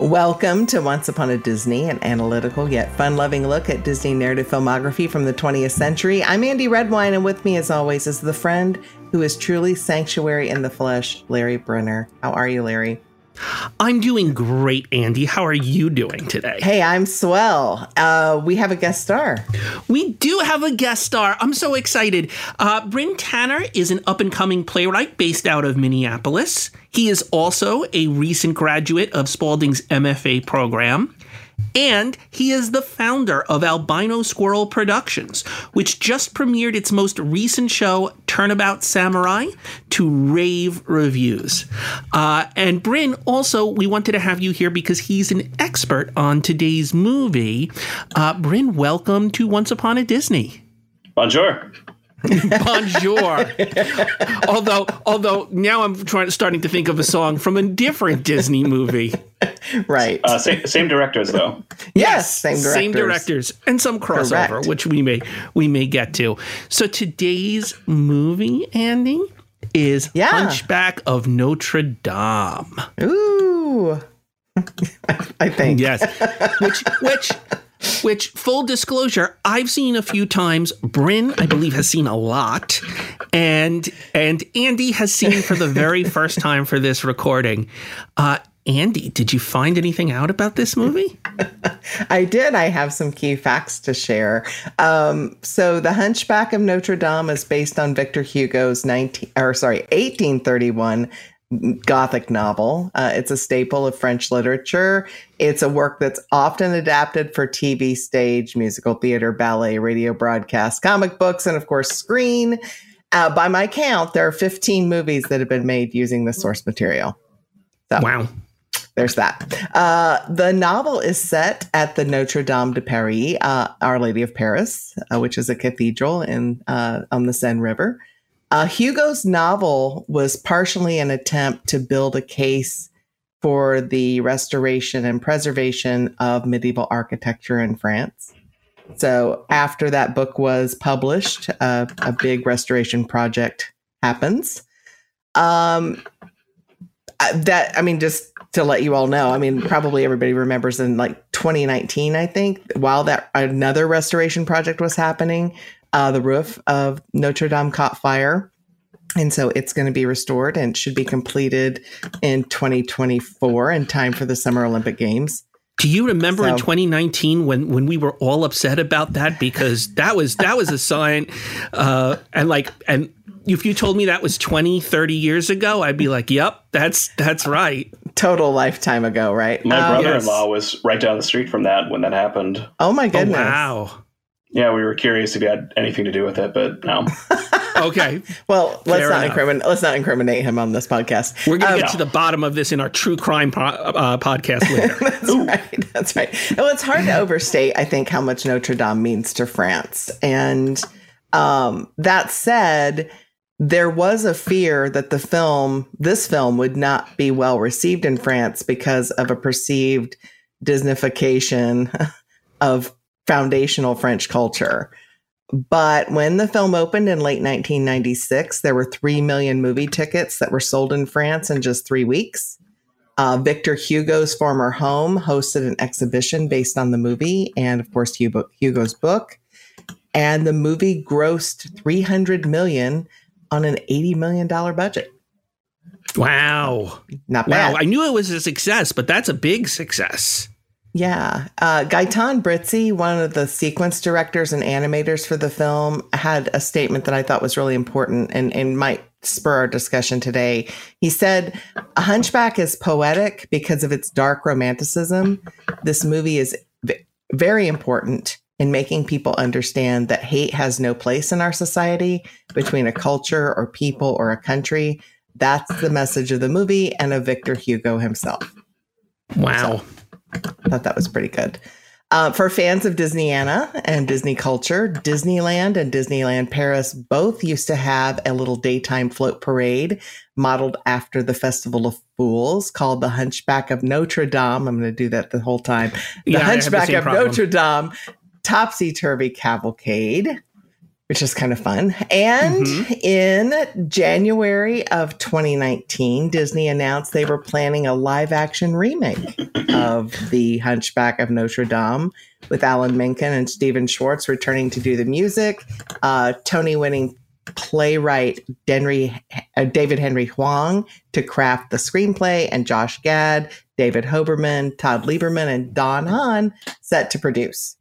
Welcome to Once Upon a Disney, an analytical yet fun loving look at Disney narrative filmography from the 20th century. I'm Andy Redwine, and with me, as always, is the friend who is truly sanctuary in the flesh, Larry Brenner. How are you, Larry? I'm doing great, Andy. How are you doing today? Hey, I'm swell. Uh, we have a guest star. We do have a guest star. I'm so excited. Uh, Bryn Tanner is an up and coming playwright based out of Minneapolis. He is also a recent graduate of Spalding's MFA program. And he is the founder of Albino Squirrel Productions, which just premiered its most recent show, Turnabout Samurai, to rave reviews. Uh, and Bryn, also, we wanted to have you here because he's an expert on today's movie. Uh, Bryn, welcome to Once Upon a Disney. Bonjour. Bonjour. although, although now I'm trying, starting to think of a song from a different Disney movie. Right. Uh, same, same directors though. yes, same directors. Same directors and some crossover, Correct. which we may we may get to. So today's movie, Andy, is Yeah. Hunchback of Notre Dame. Ooh. I think. Yes, which which. Which, full disclosure, I've seen a few times. Bryn, I believe, has seen a lot, and and Andy has seen for the very first time for this recording. Uh, Andy, did you find anything out about this movie? I did. I have some key facts to share. Um, so, The Hunchback of Notre Dame is based on Victor Hugo's 19 or sorry, 1831 Gothic novel. Uh, it's a staple of French literature. It's a work that's often adapted for TV, stage, musical theater, ballet, radio broadcast, comic books, and of course, screen. Uh, by my count, there are 15 movies that have been made using the source material. So, Wow. there's that. Uh, the novel is set at the Notre Dame de Paris, uh, Our Lady of Paris, uh, which is a cathedral in uh, on the Seine River. Uh, Hugo's novel was partially an attempt to build a case for the restoration and preservation of medieval architecture in France. So after that book was published, uh, a big restoration project happens. Um, that I mean, just to let you all know, I mean, probably everybody remembers in like 2019, I think, while that another restoration project was happening, uh, the roof of Notre Dame caught fire. And so it's going to be restored and should be completed in 2024 in time for the Summer Olympic Games. Do you remember in 2019 when when we were all upset about that because that was that was a sign uh and like and if you told me that was 20 30 years ago I'd be like yep that's that's right Total lifetime ago, right? My Um, brother-in-law was right down the street from that when that happened. Oh my oh, goodness. wow Yeah, we were curious if he had anything to do with it, but no. okay Well, let's Fair not enough. incriminate let's not incriminate him on this podcast. we're gonna Um, get to the bottom of this in our true crime po- uh, podcast later That's right. That's right. Well, it's hard to overstate, I think, how much Notre Dame means to France. And um, that said, there was a fear that the film, this film, would not be well received in France because of a perceived Disneyfication of foundational French culture. But when the film opened in late 1996, there were 3 million movie tickets that were sold in France in just three weeks. Uh, Victor Hugo's former home hosted an exhibition based on the movie and, of course, Hugo, Hugo's book. And the movie grossed 300 million on an 80 million dollar budget. wow Not wow. I knew it was a success but that's a big success Yeah. Uh, Gaetan Brizzi, one of the sequence directors and animators for the film, had a statement that I thought was really important and, and might spur our discussion today. He said, A hunchback is poetic because of its dark romanticism. This movie is v- very important in making people understand that hate has no place in our society between a culture or people or a country. That's the message of the movie and of Victor Hugo himself. wow thought that was pretty good. Uh, for fans of Disneyana and Disney culture, Disneyland and Disneyland Paris both used to have a little daytime float parade modeled after the Festival of Fools called the Hunchback of Notre Dame. I'm going to do that the whole time. The Yeah, I have the Hunchback of problem. Notre Dame Topsy Turvy Cavalcade. Which is kind of fun. And mm-hmm. in January of 2019, Disney announced they were planning a live action remake of The Hunchback of Notre Dame with Alan Menken and Stephen Schwartz returning to do the music. Uh, Tony winning playwright Denry, uh, David Henry Hwang to craft the screenplay, and Josh Gad, David Hoberman, Todd Lieberman, and Don Hahn set to produce.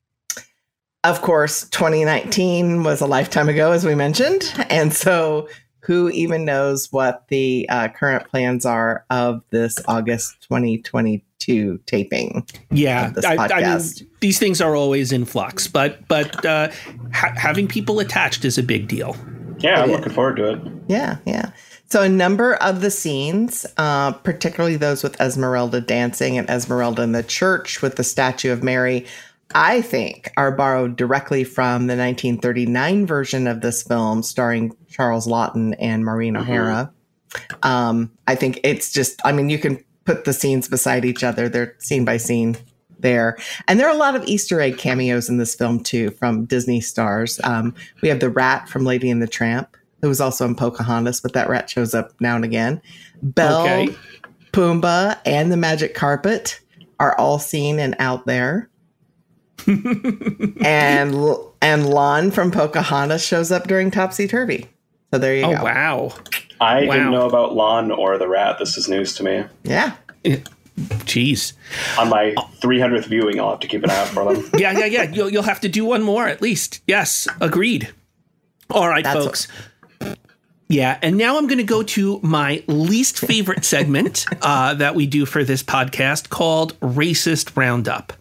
Of course, 2019 was a lifetime ago, as we mentioned. And so, who even knows what the uh, current plans are of this August 2022 taping? Yeah, I, I, mean, these things are always in flux, but but uh, ha- having people attached is a big deal. Yeah, I'm looking forward to it. Yeah, yeah. So a number of the scenes, uh, particularly those with Esmeralda dancing and Esmeralda in the church with the statue of Mary, I think are borrowed directly from the 1939 version of this film starring Charles Laughton and Maureen mm-hmm. O'Hara. Um, I think it's just, I mean, you can put the scenes beside each other. They're scene by scene there. And there are a lot of Easter egg cameos in this film too from Disney stars. Um, we have the rat from Lady and the Tramp, who was also in Pocahontas, but that rat shows up now and again. Belle, okay. Pumbaa, and the Magic Carpet are all seen and out there. and and Lon from Pocahontas shows up during Topsy Turvy. So there you oh, go. Wow. I wow. didn't know about Lon or the rat. This is news to me. Yeah. Jeez. On my 300th viewing, I'll have to keep an eye out for them. yeah, yeah, yeah. You'll, you'll have to do one more at least. Yes, agreed. All right, That's folks. Yeah, and now I'm going to go to my least favorite segment uh, that we do for this podcast called Racist Roundup.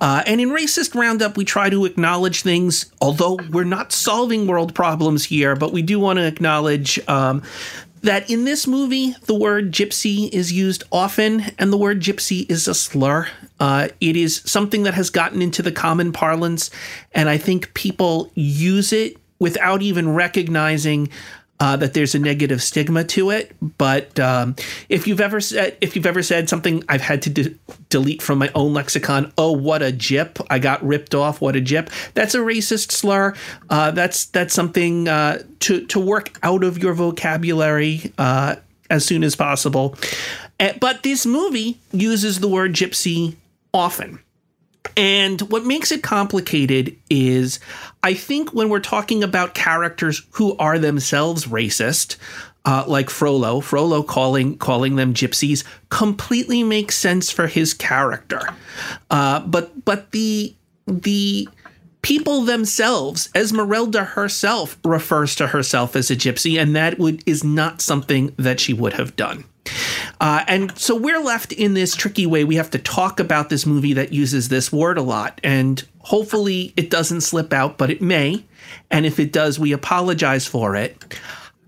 Uh, and in Racist Roundup, we try to acknowledge things, although we're not solving world problems here, but we do want to acknowledge um, that in this movie, the word gypsy is used often, and the word gypsy is a slur. Uh, it is something that has gotten into the common parlance, and I think people use it without even recognizing uh, that there's a negative stigma to it. But um, if you've ever said if you've ever said something I've had to de- delete from my own lexicon, oh what a jip! I got ripped off. What a jip! That's a racist slur. Uh, that's that's something uh, to to work out of your vocabulary uh, as soon as possible. Eh, but this movie uses the word gypsy often. And what makes it complicated is I think when we're talking about characters who are themselves racist, uh, like Frollo, Frollo calling calling them gypsies completely makes sense for his character. Uh, but but the the people themselves, Esmeralda herself refers to herself as a gypsy, and that would is not something that she would have done. Uh, and so we're left in this tricky way. We have to talk about this movie that uses this word a lot. And hopefully it doesn't slip out, but it may. And if it does, we apologize for it.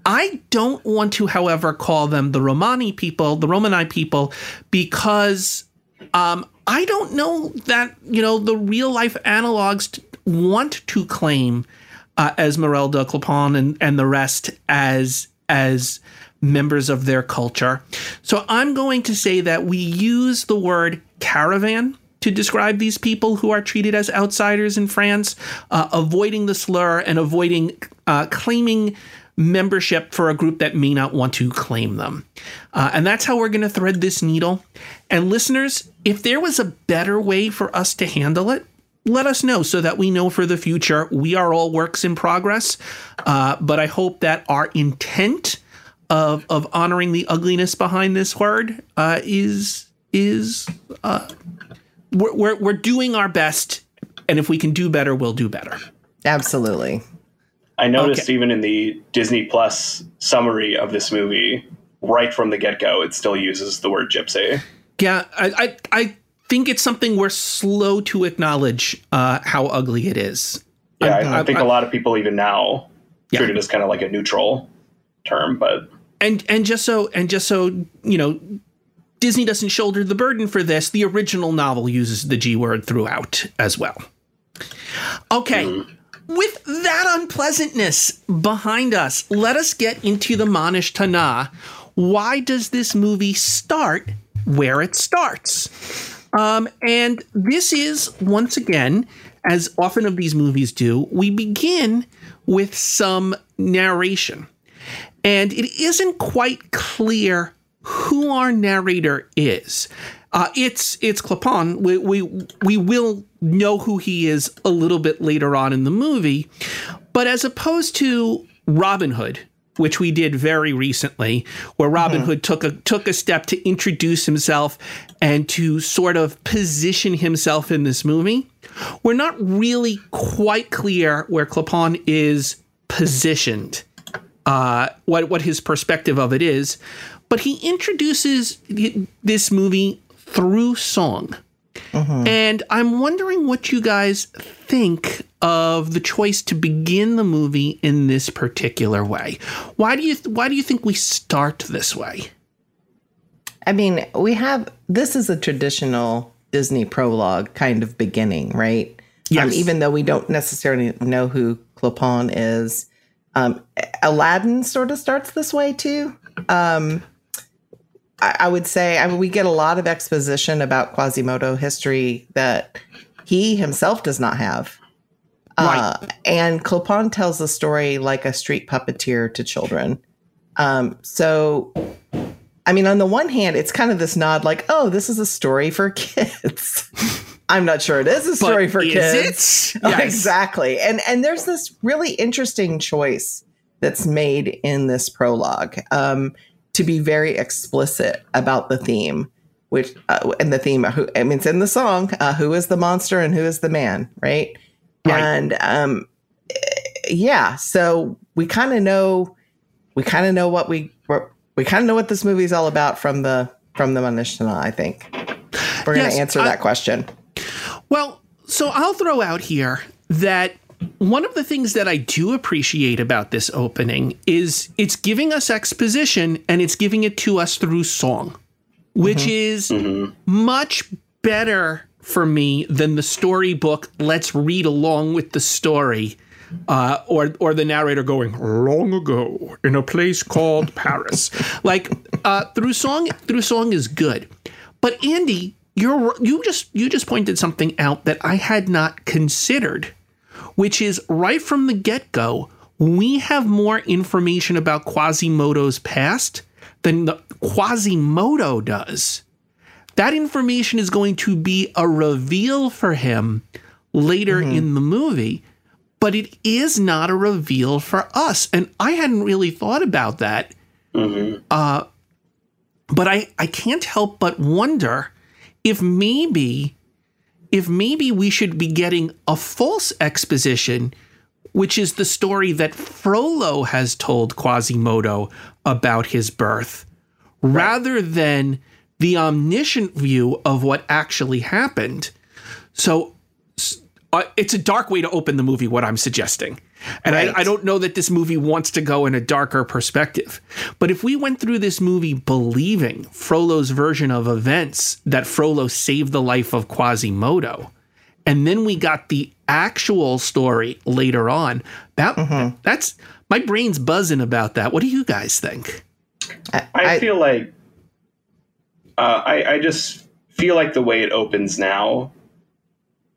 I don't want to, however, call them the Romani people, the Romani people, because um, I don't know that, you know, the real life analogs t- want to claim uh, Esmeralda, Clopin, and, and the rest as as members of their culture. So I'm going to say that we use the word caravan to describe these people who are treated as outsiders in France, uh, avoiding the slur and avoiding uh, claiming membership for a group that may not want to claim them. Uh, and that's how we're going to thread this needle. And listeners, if there was a better way for us to handle it, let us know so that we know for the future. We are all works in progress, uh, but I hope that our intent of of honoring the ugliness behind this word uh, is is uh, we're, we're we're doing our best, and if we can do better, we'll do better. Absolutely. I noticed okay. even in the Disney Plus summary of this movie, right from the get go, it still uses the word gypsy. Yeah, I, I, I think it's something we're slow to acknowledge uh, how ugly it is. Yeah, I, I, think a lot of people even now yeah. treat it as kind of like a neutral term, but and and just so and just so you know disney doesn't shoulder the burden for this the original novel uses the g word throughout as well okay mm. with that unpleasantness behind us let us get into the Manishtana why does this movie start where it starts um, and this is once again as often of these movies do, we begin with some narration. And it isn't quite clear who our narrator is. Uh, it's it's Clopin. We, we we will know who he is a little bit later on in the movie, but as opposed to Robin Hood, which we did very recently, where Robin mm-hmm. Hood took a took a step to introduce himself and to sort of position himself in this movie. We're not really quite clear where Clopin is positioned, uh, what what his perspective of it is, but he introduces this movie through song. Mm-hmm. And I'm wondering what you guys think of the choice to begin the movie in this particular way. Why do you th- why do you think we start this way? I mean, we have this is a traditional Disney prologue kind of beginning, right? Um, yes. Um, even though we don't necessarily know who Clopin is, um, Aladdin sort of starts this way too. Um, I, I would say, I mean, we get a lot of exposition about Quasimodo history that he himself does not have. Right. Uh, and Clopin tells the story like a street puppeteer to children. Um, so, I mean, on the one hand, it's kind of this nod like, oh, this is a story for kids. I'm not sure it is a story but for kids. It? Yes. exactly. And and there's this really interesting choice that's made in this prologue. Um, to be very explicit about the theme, which uh, and the theme. Who I mean, it's in the song. Uh, who is the monster and who is the man? Right. right. And um, yeah. So we kind of know. We kind of know what we we kind of know what this movie is all about from the from the Manishtana, I think. We're going to answer I, that question. Well, so I'll throw out here that one of the things that I do appreciate about this opening is it's giving us exposition and it's giving it to us through song, which mm-hmm. is mm-hmm. much better for me than the storybook. Let's read along with the story. Uh, or or the narrator going long ago in a place called Paris. like uh, through song, through song is good, but Andy, you're you just you just pointed something out that I had not considered which is right from the get go, we have more information about Quasimodo's past than the Quasimodo does. That information is going to be a reveal for him later mm-hmm. in the movie, but it is not a reveal for us. And I hadn't really thought about that. Mm-hmm. Uh, but I, I can't help but wonder if maybe if maybe we should be getting a false exposition, which is the story that Frollo has told Quasimodo about his birth, right. rather than the omniscient view of what actually happened. So uh, it's a dark way to open the movie, what I'm suggesting. And right. I, I, don't know that this movie wants to go in a darker perspective. But if we went through this movie believing Frollo's version of events that Frollo saved the life of Quasimodo, and then we got the actual story later on, that mm-hmm. that's my brain's buzzing about that. What do you guys think? I, I feel like uh, I, I just feel like the way it opens now,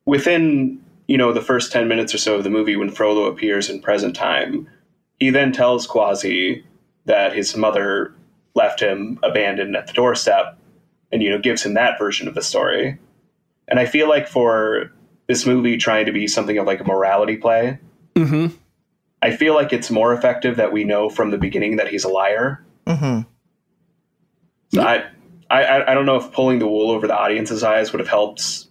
within you know, the first 10 minutes or so of the movie when Frollo appears in present time, he then tells Quasi that his mother left him abandoned at the doorstep and, you know, gives him that version of the story. And I feel like for this movie trying to be something of like a morality play, mm-hmm. I feel like it's more effective that we know from the beginning that he's a liar. Mm-hmm. So I, I, I don't know if pulling the wool over the audience's eyes would have helped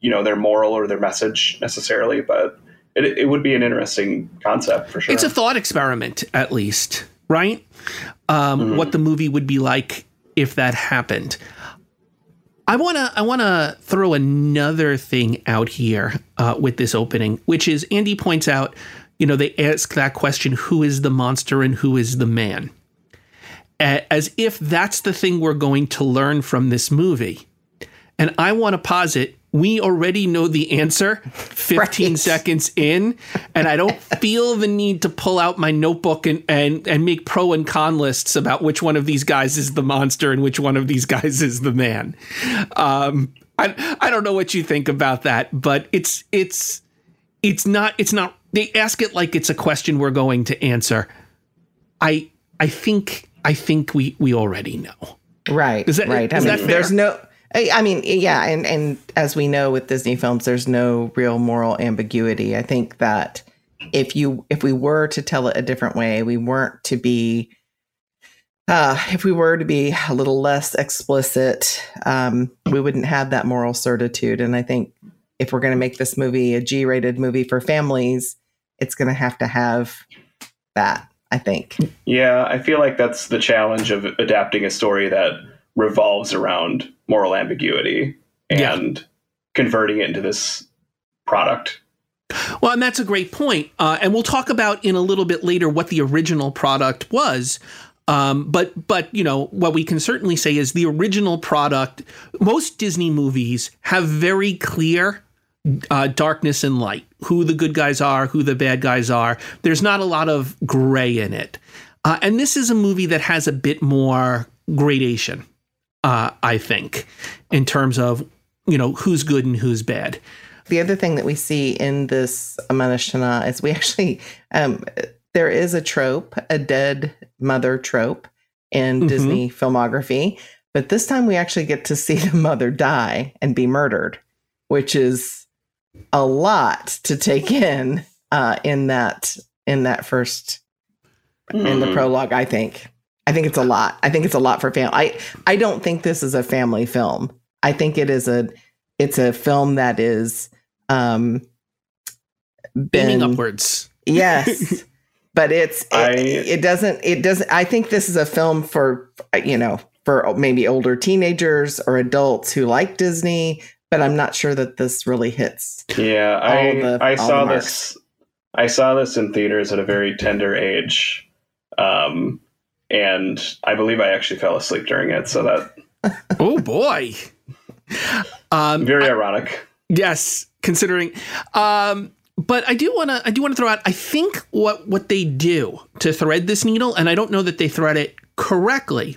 you know their moral or their message necessarily, but it, it would be an interesting concept for sure. It's a thought experiment, at least, right? Um, mm-hmm. What the movie would be like if that happened. I wanna I wanna throw another thing out here uh, with this opening, which is Andy points out. You know, they ask that question: Who is the monster and who is the man? As if that's the thing we're going to learn from this movie. And I want to posit we already know the answer 15 right. seconds in and i don't feel the need to pull out my notebook and, and and make pro and con lists about which one of these guys is the monster and which one of these guys is the man um, I I don't know what you think about that, but it's it's it's not it's not they ask it like it's a question we're going to answer. I I think I think we we already know. Right. Is that right? Is I mean, there's no I mean, yeah, and and as we know with Disney films, there's no real moral ambiguity. I think that if you if we were to tell it a different way, we weren't to be uh, if we were to be a little less explicit, um, we wouldn't have that moral certitude. And I think if we're going to make this movie a G-rated movie for families, it's going to have to have that. I think. Yeah, I feel like that's the challenge of adapting a story that revolves around moral ambiguity and yeah. converting it into this product. Well, and that's a great point. Uh, and we'll talk about in a little bit later what the original product was. Um, but but you know what we can certainly say is the original product. Most Disney movies have very clear uh, darkness and light, who the good guys are, who the bad guys are. There's not a lot of gray in it, uh, and this is a movie that has a bit more gradation. Uh, I think, in terms of you know who's good and who's bad. The other thing that we see in this Amanashtana is we actually um, there is a trope, a dead mother trope in mm-hmm. Disney filmography, but this time we actually get to see the mother die and be murdered, which is a lot to take in uh, in that in that first mm. in the mm-hmm. prologue. I think. I think it's a lot. I think it's a lot for family. I I don't think this is a family film. I think it is a it's a film that is um been, upwards. Yes. but it's it, I, it doesn't it doesn't i think this is a film for you know for maybe older teenagers or adults who like disney but i'm not sure that this really hits yeah i the, i saw this i saw this in theaters at a very tender age um and i believe i actually fell asleep during it so that oh boy um very ironic I, yes considering um but I do want to I do want to throw out I think what what they do to thread this needle and I don't know that they thread it correctly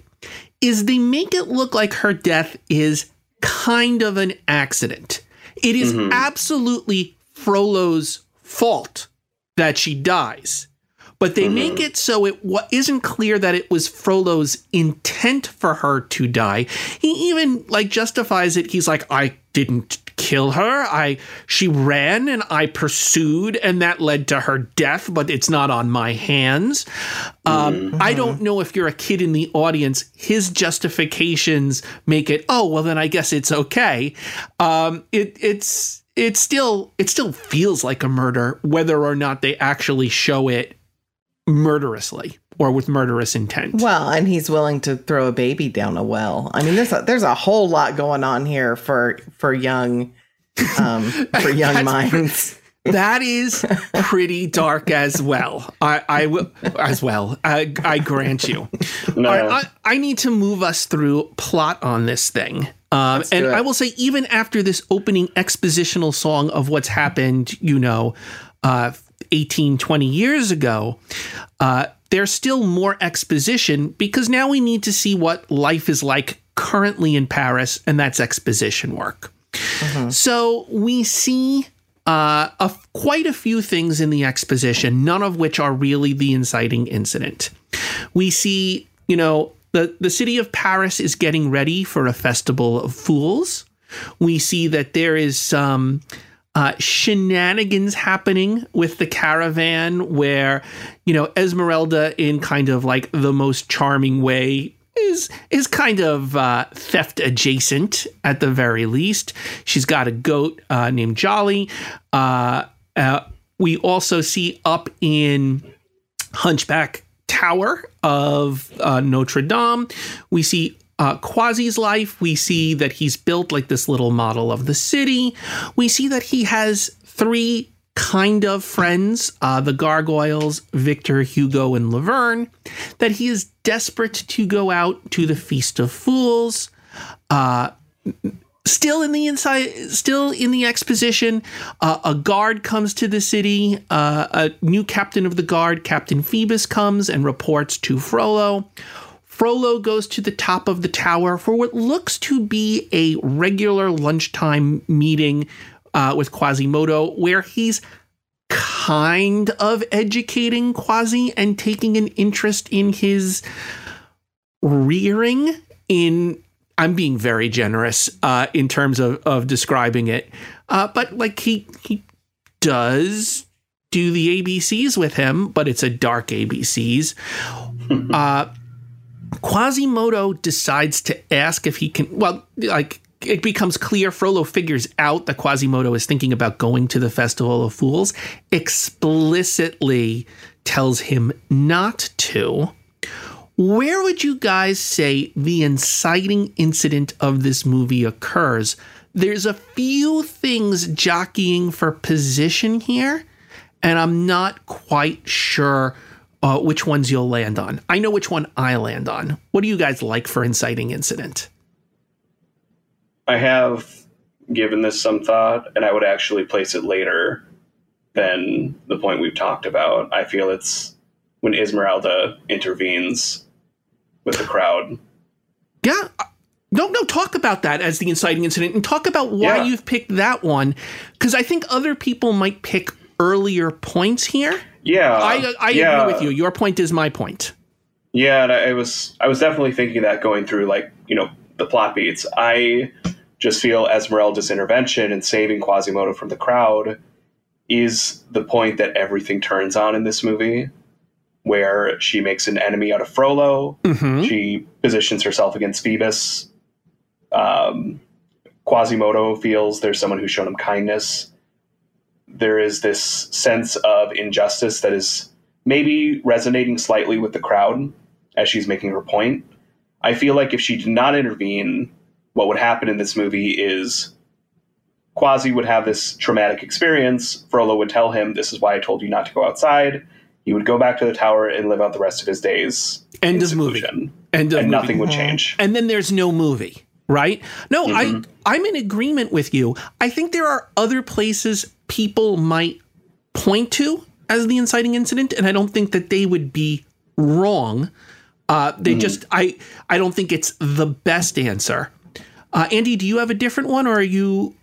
is they make it look like her death is kind of an accident. It is mm-hmm. absolutely Frollo's fault that she dies. But they mm-hmm. make it so it w- isn't clear that it was Frollo's intent for her to die. He even like justifies it. He's like, I didn't kill her. I she ran and I pursued and that led to her death, but it's not on my hands. Um, mm-hmm. I don't know if you're a kid in the audience. His justifications make it. Oh well, then I guess it's okay. Um, it, it's it still it still feels like a murder, whether or not they actually show it murderously or with murderous intent. Well, and he's willing to throw a baby down a well. I mean, there's a, there's a whole lot going on here for for young um, for young minds. That is pretty dark as well. I, I will as well. I, I grant you. No. I, I, need to move us through plot on this thing. Um, and I will say, even after this opening expositional song of what's happened, you know, uh, 18, 20 years ago, uh, there's still more exposition because now we need to see what life is like currently in Paris, and that's exposition work. Mm-hmm. So we see uh, a, quite a few things in the exposition, none of which are really the inciting incident. We see, you know, the, the city of Paris is getting ready for a festival of fools. We see that there is some uh, shenanigans happening with the caravan where, you know, Esmeralda, in kind of like the most charming way, is is kind of uh, theft adjacent at the very least. She's got a goat uh, named Jolly. Uh, uh we also see up in Hunchback Tower of uh, Notre Dame. We see uh, Quasi's life, we see that he's built like this little model of the city. We see that he has three kind of friends, uh, the Gargoyles, Victor, Hugo, and Laverne, that he is desperate to go out to the Feast of Fools. Uh, still in the inside, still in the exposition, uh, a guard comes to the city. Uh, a new captain of the guard, Captain Phoebus, comes and reports to Frollo. Frollo goes to the top of the tower for what looks to be a regular lunchtime meeting uh, with Quasimodo, where he's kind of educating Quasi and taking an interest in his rearing in I'm being very generous uh, in terms of, of describing it. Uh, but like he he does do the ABCs with him, but it's a dark ABCs. uh, Quasimodo decides to ask if he can. Well, like it becomes clear Frollo figures out that Quasimodo is thinking about going to the Festival of Fools, explicitly tells him not to. Where would you guys say the inciting incident of this movie occurs? There's a few things jockeying for position here, and I'm not quite sure uh, which ones you'll land on. I know which one I land on. What do you guys like for inciting incident? I have given this some thought, and I would actually place it later than the point we've talked about. I feel it's when Esmeralda intervenes with the crowd. Yeah. No, no, talk about that as the inciting incident and talk about why yeah. you've picked that one. Because I think other people might pick earlier points here. Yeah. I, I yeah. agree with you. Your point is my point. Yeah, and I was I was definitely thinking that going through like, you know, the plot beats. I just feel Esmeralda's intervention and saving Quasimodo from the crowd is the point that everything turns on in this movie where she makes an enemy out of Frollo. Mm-hmm. She positions herself against Phoebus. Um, Quasimodo feels there's someone who's shown him kindness. There is this sense of injustice that is maybe resonating slightly with the crowd as she's making her point. I feel like if she did not intervene, what would happen in this movie is Quasi would have this traumatic experience. Frollo would tell him, This is why I told you not to go outside he would go back to the tower and live out the rest of his days. End of movie. End of and movie. nothing would change. And then there's no movie, right? No, mm-hmm. I I'm in agreement with you. I think there are other places people might point to as the inciting incident, and I don't think that they would be wrong. Uh, they mm. just I I don't think it's the best answer. Uh, Andy, do you have a different one, or are you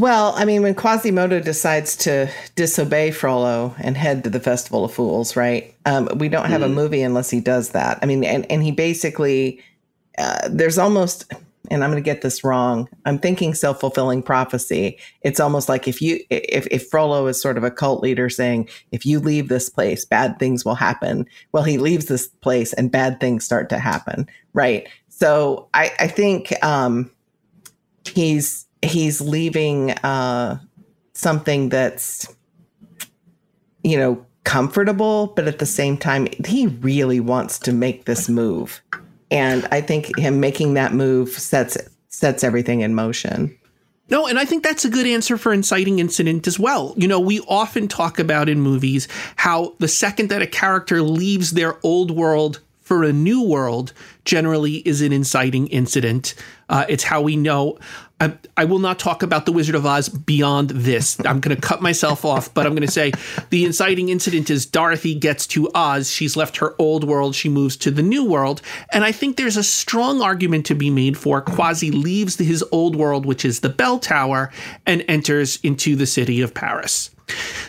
well, I mean, when Quasimodo decides to disobey Frollo and head to the Festival of Fools, right? Um, we don't have mm. a hmm. movie unless he does that. I mean, and, and he basically, uh, there's almost, and I'm going to get this wrong. I'm thinking self fulfilling prophecy. It's almost like if you, if, if Frollo is sort of a cult leader saying, if you leave this place, bad things will happen. Well, he leaves this place and bad things start to happen, right? So I, I think um, he's, he's leaving uh, something that's, you know, comfortable, but at the same time, he really wants to make this move. And I think him making that move sets sets everything in motion. No, and I think that's a good answer for inciting incident as well. You know, we often talk about in movies how the second that a character leaves their old world for a new world generally is an inciting incident. Uh, it's how we know. I, I, will not talk about the Wizard of Oz beyond this. I'm going to cut myself off, but I'm going to say the inciting incident is Dorothy gets to Oz. She's left her old world. She moves to the new world. And I think there's a strong argument to be made for Quasi leaves his old world, which is the bell tower, and enters into the city of Paris.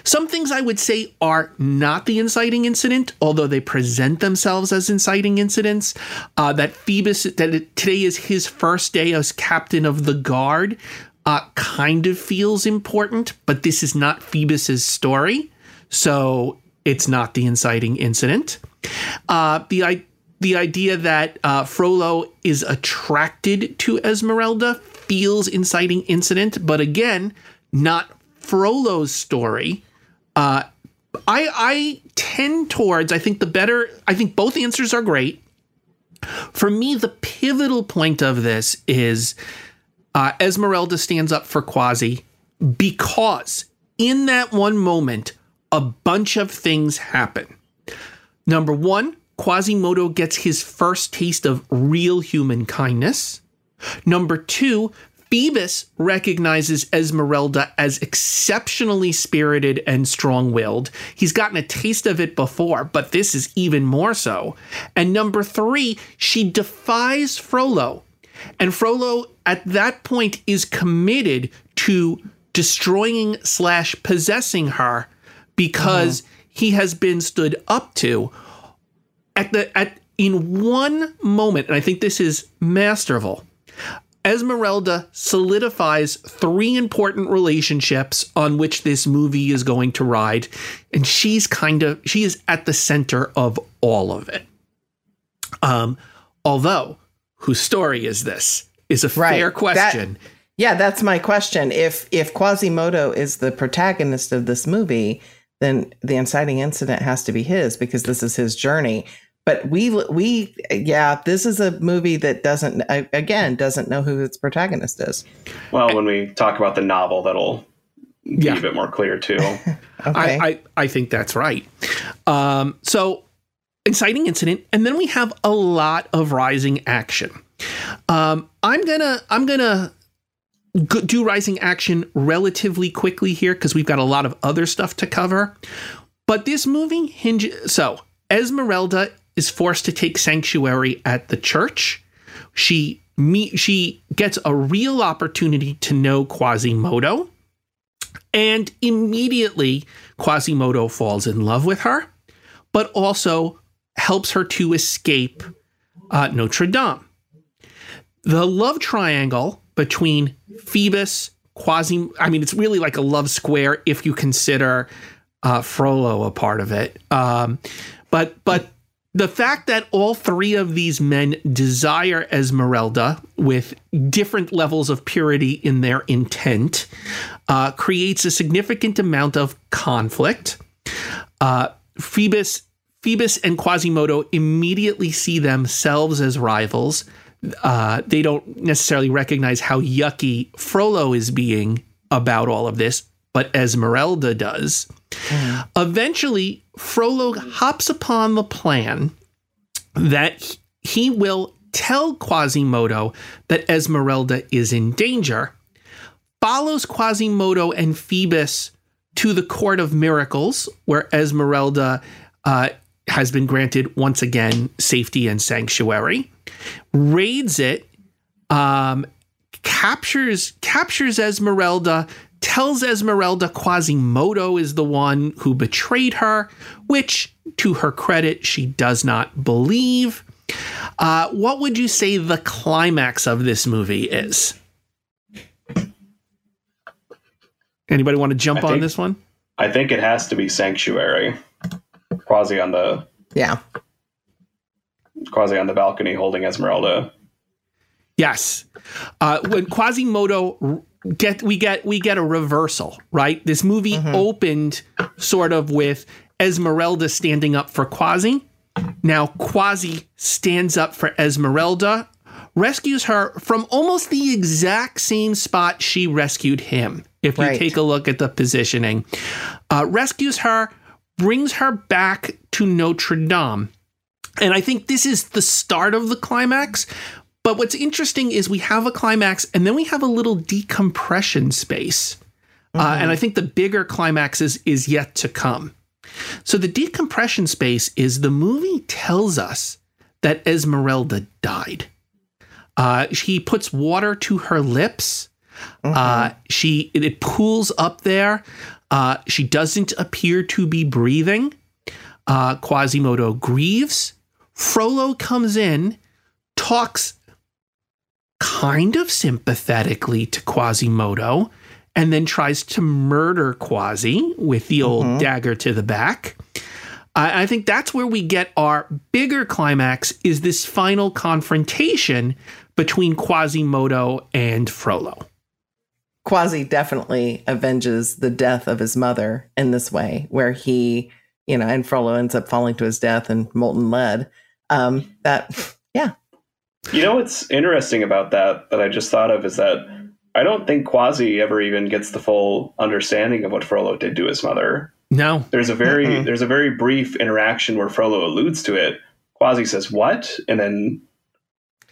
Some things I would say are not the inciting incident, although they present themselves as inciting incidents. Uh, that Phoebus, that today is his first day as captain of the guard, uh, kind of feels important, but this is not Phoebus's story, so it's not the inciting incident. Uh, the the idea that uh, Frollo is attracted to Esmeralda feels inciting incident, but again, not Frollo's story, uh, I I tend towards I think the better I think both answers are great. For me, the pivotal point of this is uh, Esmeralda stands up for Quasi because in that one moment, a bunch of things happen. Number one, Quasimodo gets his first taste of real human kindness. Number two, Phoebus recognizes Esmeralda as exceptionally spirited and strong willed. He's gotten a taste of it before, but this is even more so. And number three, she defies Frollo. And Frollo at that point is committed to destroying slash possessing her because mm-hmm. he has been stood up to at the at in one moment, and I think this is masterful. Esmeralda solidifies three important relationships on which this movie is going to ride, and she's kind of she is at the center of all of it. Um, although, whose story is this? Is a right. fair question. That, yeah, that's my question. If if Quasimodo is the protagonist of this movie, then the inciting incident has to be his because this is his journey but we we yeah this is a movie that doesn't again doesn't know who its protagonist is. Well when we talk about the novel that'll be yeah. a bit more clear too. Okay. I, I, I think that's right. Um, so inciting incident and then we have a lot of rising action. Um, i'm gonna i'm gonna do rising action relatively quickly here because we've got a lot of other stuff to cover. But this movie hinges so esmeralda is forced to take sanctuary at the church. She meet, she gets a real opportunity to know Quasimodo, and immediately Quasimodo falls in love with her, but also helps her to escape uh, Notre Dame. The love triangle between Phoebus, Quasi, I mean, it's really like a love square if you consider uh, Frollo a part of it. Um, but but the fact that all three of these men desire Esmeralda with different levels of purity in their intent uh, creates a significant amount of conflict. Uh, Phoebus, Phoebus and Quasimodo immediately see themselves as rivals. Uh, they don't necessarily recognize how yucky Frollo is being about all of this, but Esmeralda does. Mm. Eventually, Frollo hops upon the plan that he will tell Quasimodo that Esmeralda is in danger, follows Quasimodo and Phoebus to the Court of Miracles, where Esmeralda uh, has been granted once again safety and sanctuary, raids it, um, captures captures Esmeralda, tells Esmeralda Quasimodo is the one who betrayed her, which, to her credit, she does not believe. Uh, what would you say the climax of this movie is? Anybody want to jump I on this one? I think it has to be Sanctuary. Quasi on the yeah, Quasi on the balcony holding Esmeralda. Yes, uh, when Quasimodo get we get we get a reversal, right? This movie mm-hmm. opened sort of with Esmeralda standing up for Quasi. Now Quasi stands up for Esmeralda, rescues her from almost the exact same spot she rescued him. If you right. take a look at the positioning, uh, rescues her, brings her back to Notre Dame. And I think this is the start of the climax but what's interesting is we have a climax and then we have a little decompression space. Mm-hmm. Uh, and I think the bigger climax is, is yet to come. So the decompression space is the movie tells us that Esmeralda died. Uh, he puts water to her lips. Mm-hmm. Uh, she it, it, pools up there. Uh, she doesn't appear to be breathing. Uh, Quasimodo grieves. Frollo comes in, talks kind of sympathetically to Quasimodo and then tries to murder Quasi with the old mm-hmm. dagger to the back. I, I think that's where we get our bigger climax is this final confrontation between Quasimodo and Frollo. Quasi definitely avenges the death of his mother in this way, where he, you know, and Frollo ends up falling to his death in molten lead. Um, that, yeah, you know what's interesting about that that I just thought of is that I don't think Quasi ever even gets the full understanding of what Frollo did to his mother. No. There's a very mm-hmm. there's a very brief interaction where Frollo alludes to it. Quasi says, "What?" and then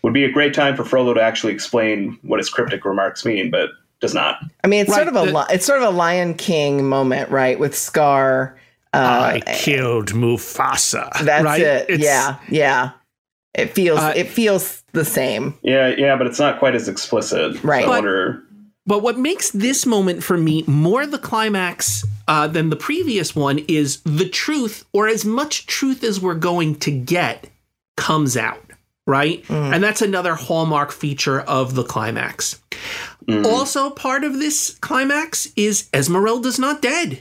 would be a great time for Frollo to actually explain what his cryptic remarks mean, but does not. I mean, it's right, sort of a the, it's sort of a Lion King moment, right? With Scar. Uh, I killed Mufasa. That's right? it. It's, yeah, yeah. It feels uh, it feels the same. Yeah, yeah, but it's not quite as explicit. Right. So but, wonder... but what makes this moment for me more the climax uh, than the previous one is the truth, or as much truth as we're going to get, comes out. Right, mm. and that's another hallmark feature of the climax. Mm. Also, part of this climax is Esmeralda's not dead.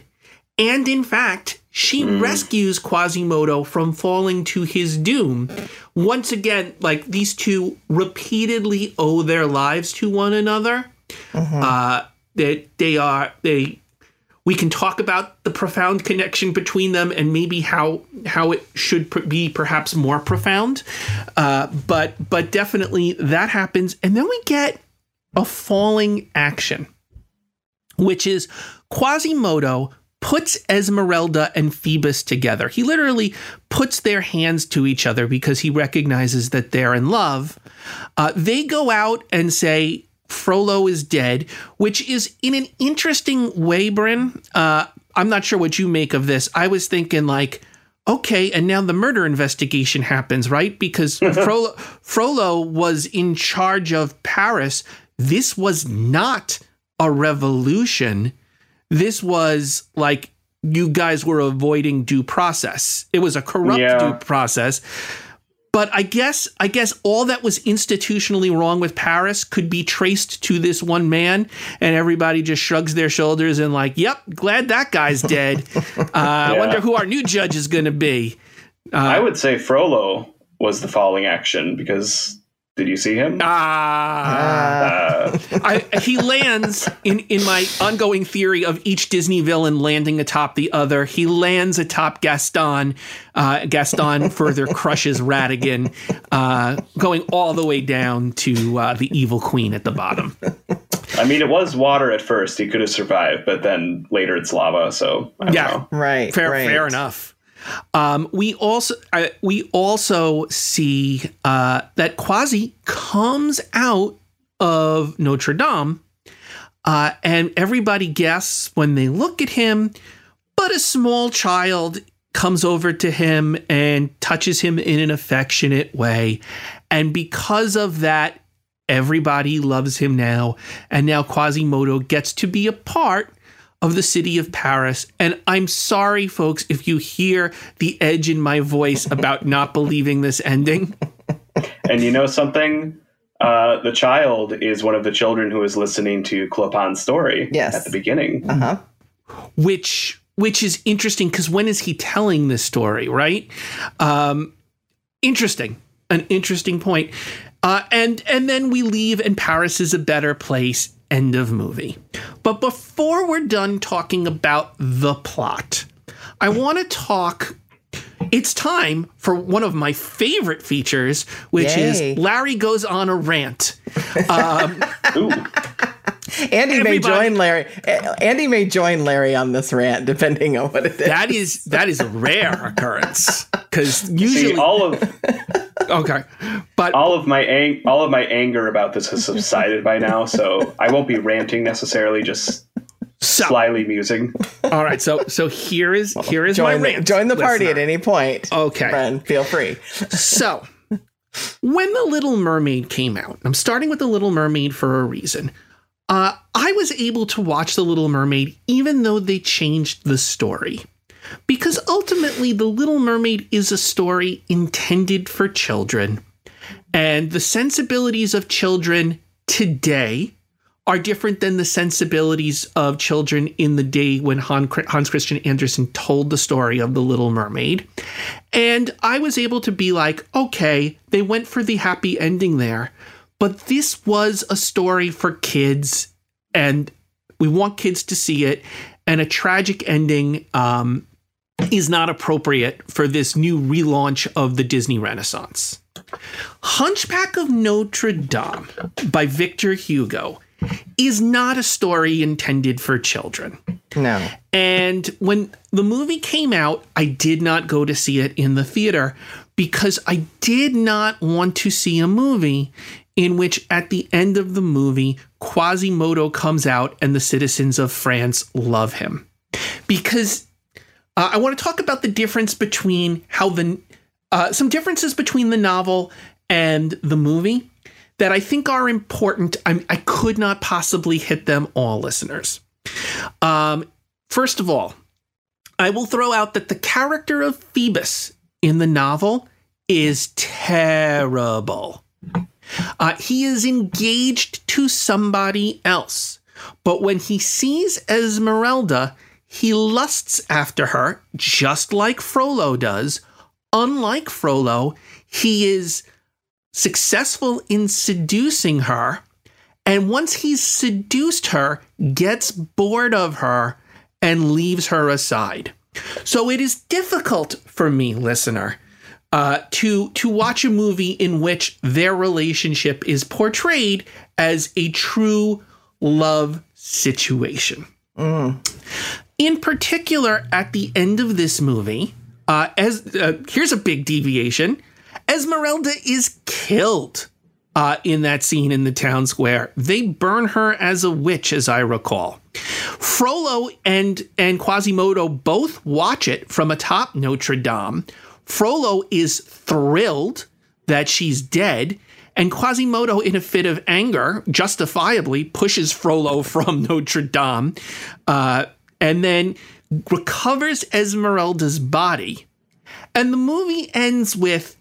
And in fact, she mm. rescues Quasimodo from falling to his doom. Once again, like these two repeatedly owe their lives to one another. Mm-hmm. Uh, that they, they are they we can talk about the profound connection between them and maybe how how it should be perhaps more profound uh, but but definitely that happens and then we get a falling action which is quasimodo puts Esmeralda and Phoebus together. He literally puts their hands to each other because he recognizes that they're in love. Uh, they go out and say, Frollo is dead, which is in an interesting way, Bryn. Uh, I'm not sure what you make of this. I was thinking, like, okay, and now the murder investigation happens, right? Because Frollo, Frollo was in charge of Paris. This was not a revolution this was like you guys were avoiding due process. It was a corrupt yeah. due process. But I guess I guess all that was institutionally wrong with Paris could be traced to this one man, and everybody just shrugs their shoulders and like, "Yep, glad that guy's dead." Uh, yeah. I wonder who our new judge is going to be. Uh, I would say Frollo was the falling action because did you see him? Ah, uh. I, he lands in in my ongoing theory of each Disney villain landing atop the other. He lands atop Gaston. Uh, Gaston further crushes Ratigan, uh, going all the way down to uh, the evil queen at the bottom. I mean, it was water at first. He could have survived, but then later it's lava. So yeah, know. right, fair, right. fair enough. Um, we also uh, we also see uh, that Quasi comes out of Notre Dame, uh, and everybody guesses when they look at him. But a small child comes over to him and touches him in an affectionate way, and because of that, everybody loves him now. And now Quasimodo gets to be a part of the city of Paris. And I'm sorry, folks, if you hear the edge in my voice about not believing this ending. And you know something? Uh, the child is one of the children who is listening to Clopin's story yes. at the beginning. Uh-huh. Which which is interesting because when is he telling this story, right? Um, interesting. An interesting point. Uh, and and then we leave, and Paris is a better place. End of movie. But before we're done talking about the plot, I want to talk. It's time for one of my favorite features, which Yay. is Larry goes on a rant. Um, Andy may join Larry. Andy may join Larry on this rant, depending on what it is. That is that is a rare occurrence because usually See, all of okay, but all of my ang- all of my anger about this has subsided by now, so I won't be ranting necessarily. Just so, slyly musing. All right, so so here is here is join, my rant. Join the party listener. at any point. Okay, friend, feel free. so when the Little Mermaid came out, I'm starting with the Little Mermaid for a reason. Uh, I was able to watch The Little Mermaid even though they changed the story. Because ultimately, The Little Mermaid is a story intended for children. And the sensibilities of children today are different than the sensibilities of children in the day when Hans Christian Andersen told the story of The Little Mermaid. And I was able to be like, okay, they went for the happy ending there. But this was a story for kids, and we want kids to see it. And a tragic ending um, is not appropriate for this new relaunch of the Disney Renaissance. Hunchback of Notre Dame by Victor Hugo is not a story intended for children. No. And when the movie came out, I did not go to see it in the theater because I did not want to see a movie in which at the end of the movie, Quasimodo comes out and the citizens of France love him. Because uh, I want to talk about the difference between how the uh, some differences between the novel and the movie that I think are important. I, I could not possibly hit them all, listeners. Um, first of all, I will throw out that the character of Phoebus in the novel is terrible. Uh, he is engaged to somebody else, but when he sees Esmeralda, he lusts after her, just like Frollo does. Unlike Frollo, he is successful in seducing her, and once he's seduced her, gets bored of her and leaves her aside. So it is difficult for me, listener, uh, to to watch a movie in which their relationship is portrayed as a true love situation. Mm. In particular, at the end of this movie, uh, as uh, here's a big deviation: Esmeralda is killed uh, in that scene in the town square. They burn her as a witch, as I recall. Frollo and and Quasimodo both watch it from atop Notre Dame. Frollo is thrilled that she's dead, and Quasimodo, in a fit of anger, justifiably pushes Frollo from Notre Dame, uh, and then recovers Esmeralda's body. And the movie ends with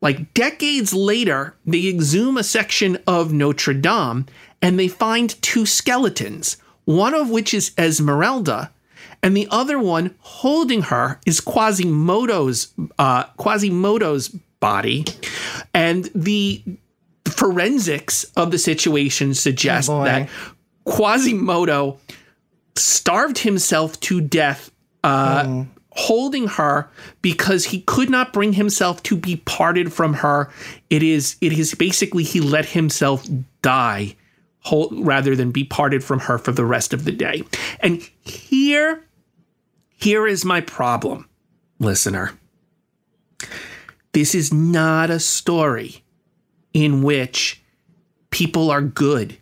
like decades later, they exhume a section of Notre Dame and they find two skeletons, one of which is Esmeralda, and the other one holding her is Quasimodo's uh, Quasimodo's body, and the forensics of the situation suggest oh that Quasimodo starved himself to death uh, mm holding her because he could not bring himself to be parted from her. It is it is basically he let himself die rather than be parted from her for the rest of the day. And here here is my problem, listener. This is not a story in which people are good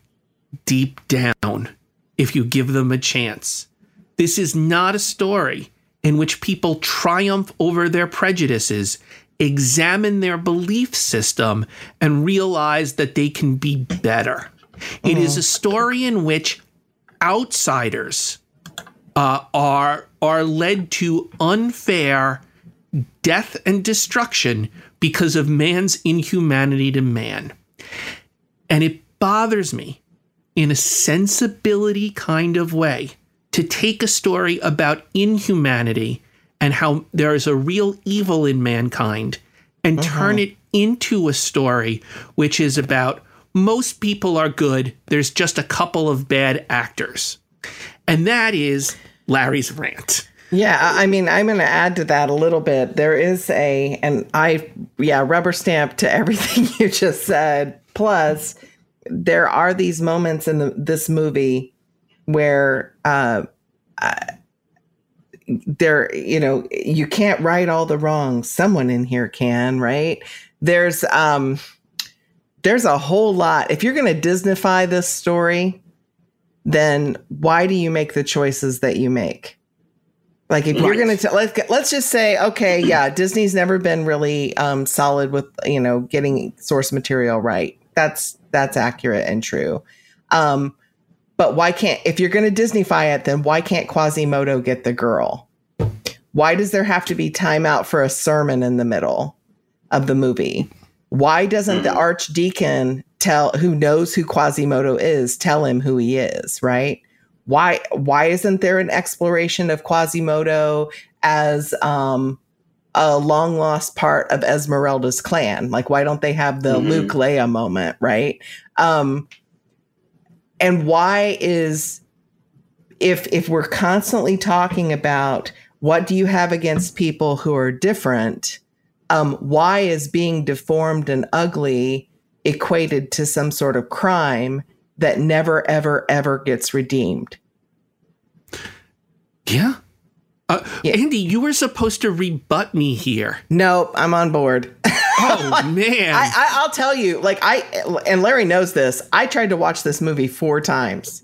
deep down if you give them a chance. This is not a story in which people triumph over their prejudices, examine their belief system, and realize that they can be better. It is a story in which outsiders uh, are are led to unfair death and destruction because of man's inhumanity to man. And it bothers me in a sensibility kind of way to take a story about inhumanity and how there is a real evil in mankind and uh-huh. turn it into a story which is about most people are good, there's just a couple of bad actors. And that is Larry's rant. Yeah, I mean, I'm going to add to that a little bit. There is a, and I, yeah, rubber stamp to everything you just said. Plus, there are these moments in the, this movie where uh, there, you know, you can't right all the wrongs. Someone in here can, right? There's um, there's a whole lot. If you're going to Disneyfy this story, then why do you make the choices that you make? Like if right. you're going to let's let's just say okay, yeah, Disney's never been really um, solid with you know getting source material right. That's that's accurate and true. Um, but why can't, if you're going to Disneyfy it, then why can't Quasimodo get the girl? Why does there have to be time out for a sermon in the middle of the movie? Why doesn't the mm-hmm. archdeacon tell who knows who Quasimodo is tell him who he is, right? Why why isn't there an exploration of Quasimodo as um a long lost part of Esmeralda's clan? Like why don't they have the mm-hmm. Luke Leia moment, right? Um and why is if if we're constantly talking about what do you have against people who are different um, why is being deformed and ugly equated to some sort of crime that never, ever, ever gets redeemed. Yeah. Uh, yeah. Andy, you were supposed to rebut me here. Nope, I'm on board. Oh man! I, will tell you, like I and Larry knows this. I tried to watch this movie four times,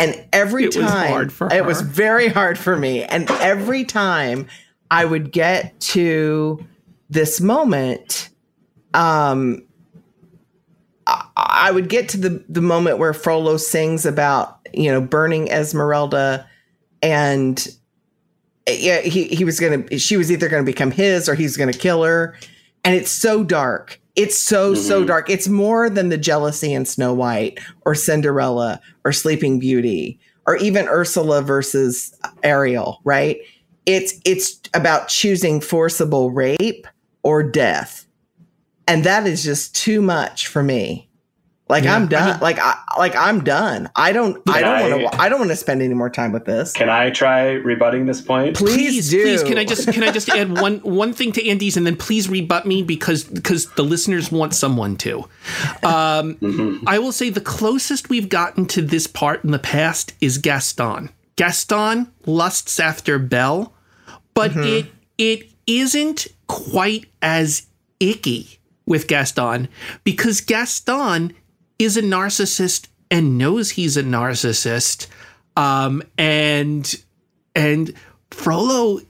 and every it time was it was very hard for me. And every time I would get to this moment, um, I, would get to the the moment where Frollo sings about you know burning Esmeralda, and yeah, he he was gonna she was either gonna become his or he's gonna kill her and it's so dark. It's so mm-hmm. so dark. It's more than the jealousy in Snow White or Cinderella or Sleeping Beauty or even Ursula versus Ariel, right? It's it's about choosing forcible rape or death. And that is just too much for me. Like yeah, I'm done. I mean, like I like I'm done. I don't. I don't want to. I don't want to spend any more time with this. Can I try rebutting this point? Please, please do. Please, can I just can I just add one one thing to Andy's and then please rebut me because because the listeners want someone to. Um, mm-hmm. I will say the closest we've gotten to this part in the past is Gaston. Gaston lusts after Belle, but mm-hmm. it it isn't quite as icky with Gaston because Gaston is a narcissist and knows he's a narcissist. Um, and and Frollo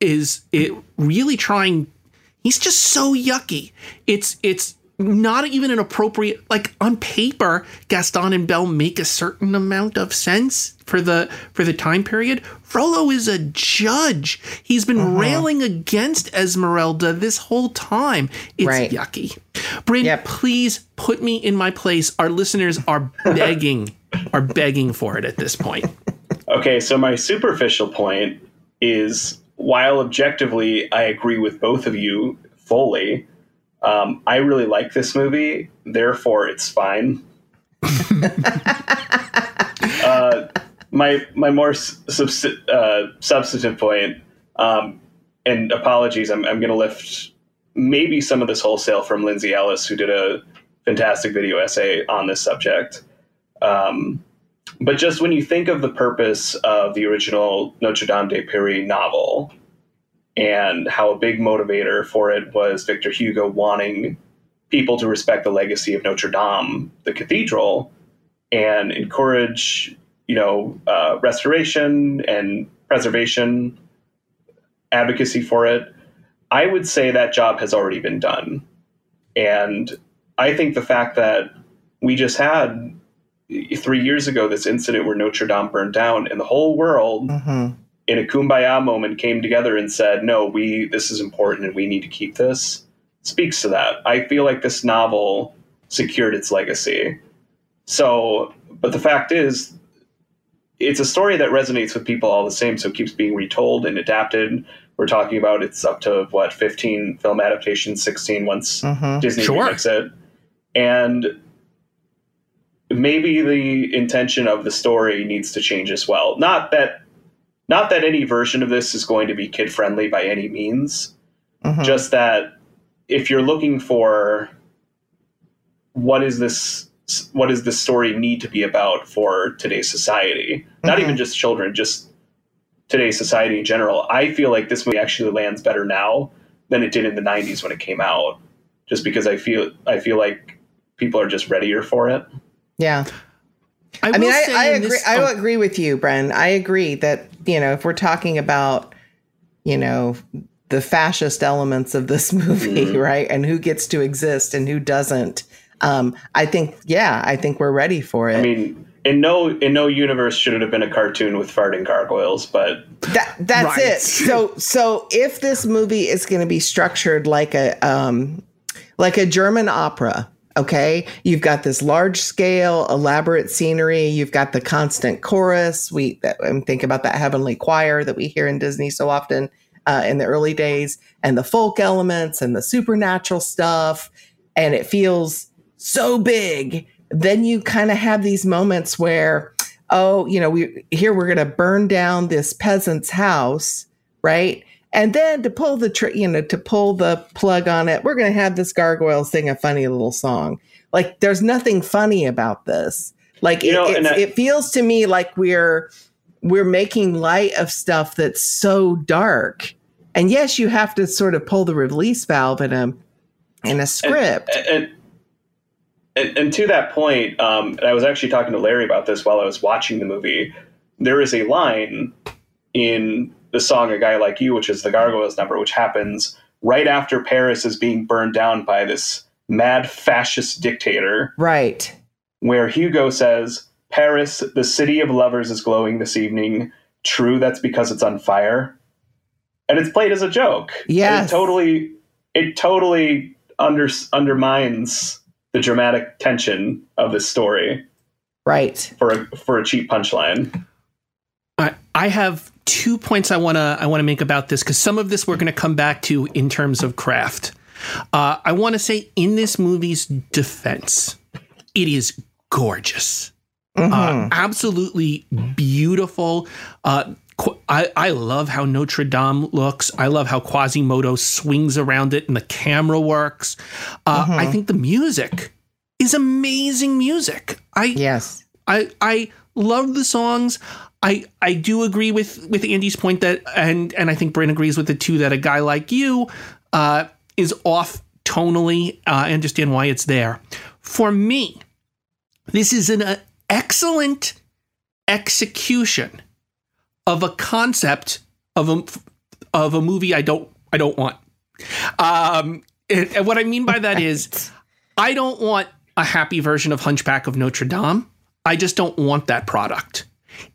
is it really trying. He's just so yucky. It's it's not even an appropriate like on paper gaston and belle make a certain amount of sense for the for the time period frollo is a judge he's been uh-huh. railing against esmeralda this whole time it's right. yucky bryn yep. please put me in my place our listeners are begging are begging for it at this point okay so my superficial point is while objectively i agree with both of you fully um, I really like this movie, therefore it's fine. uh, my my more subs- uh, substantive point, um, and apologies, I'm, I'm going to lift maybe some of this wholesale from Lindsay Ellis, who did a fantastic video essay on this subject. Um, but just when you think of the purpose of the original Notre Dame de Paris novel, and how a big motivator for it was Victor Hugo wanting people to respect the legacy of Notre Dame, the cathedral, and encourage, you know, uh, restoration and preservation, advocacy for it. I would say that job has already been done. And I think the fact that we just had three years ago this incident where Notre Dame burned down and the whole world mm-hmm in a kumbaya moment came together and said, "No, we this is important and we need to keep this." Speaks to that. I feel like this novel secured its legacy. So, but the fact is it's a story that resonates with people all the same, so it keeps being retold and adapted. We're talking about it's up to what 15 film adaptations, 16 once mm-hmm. Disney sure. remakes it. And maybe the intention of the story needs to change as well. Not that not that any version of this is going to be kid friendly by any means, mm-hmm. just that if you're looking for what is this what does this story need to be about for today's society mm-hmm. not even just children just today's society in general i feel like this movie actually lands better now than it did in the 90s when it came out just because i feel i feel like people are just readier for it yeah I, I mean, I, I agree. This, I oh. agree with you, Bryn. I agree that you know if we're talking about you know the fascist elements of this movie, mm-hmm. right, and who gets to exist and who doesn't, um, I think yeah, I think we're ready for it. I mean, in no in no universe should it have been a cartoon with farting gargoyles, but that that's right. it. So so if this movie is going to be structured like a um like a German opera Okay. You've got this large scale, elaborate scenery. You've got the constant chorus. We think about that heavenly choir that we hear in Disney so often uh, in the early days, and the folk elements and the supernatural stuff. And it feels so big. Then you kind of have these moments where, oh, you know, we here we're going to burn down this peasant's house, right? And then to pull the tr- you know to pull the plug on it, we're going to have this gargoyle sing a funny little song. Like there's nothing funny about this. Like you it, know, I, it feels to me like we're we're making light of stuff that's so dark. And yes, you have to sort of pull the release valve in a in a script. And, and, and, and to that point, um, I was actually talking to Larry about this while I was watching the movie. There is a line in the song "A Guy Like You," which is the Gargoyles number, which happens right after Paris is being burned down by this mad fascist dictator. Right. Where Hugo says, Paris, the city of lovers, is glowing this evening. True, that's because it's on fire. And it's played as a joke. Yeah. It totally, it totally under, undermines the dramatic tension of this story. Right. For a, for a cheap punchline. I, I have two points I want to I want to make about this because some of this we're going to come back to in terms of craft. Uh, I want to say in this movie's defense, it is gorgeous. Mm-hmm. Uh, absolutely beautiful. Uh, I, I love how Notre Dame looks. I love how Quasimodo swings around it and the camera works. Uh, mm-hmm. I think the music is amazing music. I yes. I I love the songs. I I do agree with with Andy's point that and and I think Bryn agrees with it too that a guy like you uh, is off tonally. Uh, I understand why it's there. For me, this is an uh, excellent execution of a concept of a of a movie I don't I don't want. Um, and, and what I mean by that is, I don't want a happy version of Hunchback of Notre Dame. I just don't want that product.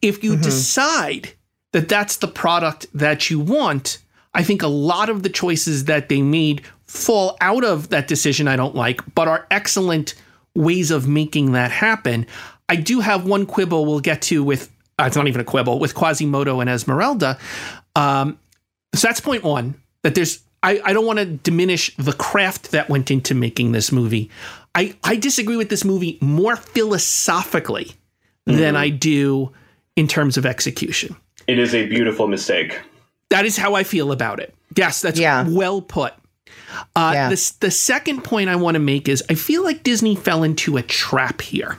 If you mm-hmm. decide that that's the product that you want, I think a lot of the choices that they made fall out of that decision I don't like, but are excellent ways of making that happen. I do have one quibble we'll get to with, uh, it's not even a quibble, with Quasimodo and Esmeralda. Um, so that's point one, that there's, I, I don't want to diminish the craft that went into making this movie. I, I disagree with this movie more philosophically mm-hmm. than I do in terms of execution. It is a beautiful mistake. That is how I feel about it. Yes, that's yeah. well put. Uh, yeah. the, the second point I want to make is I feel like Disney fell into a trap here.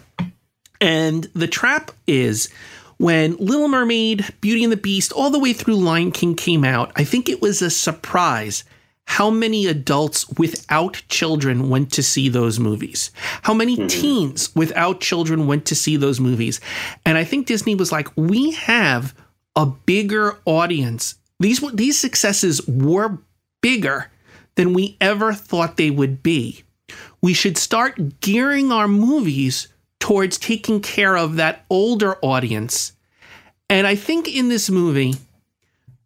And the trap is when Little Mermaid, Beauty and the Beast, all the way through Lion King came out, I think it was a surprise how many adults without children went to see those movies. How many mm-hmm. teens without children went to see those movies. And I think Disney was like, we have a bigger audience. These these successes were bigger than we ever thought they would be. We should start gearing our movies towards taking care of that older audience. And I think in this movie,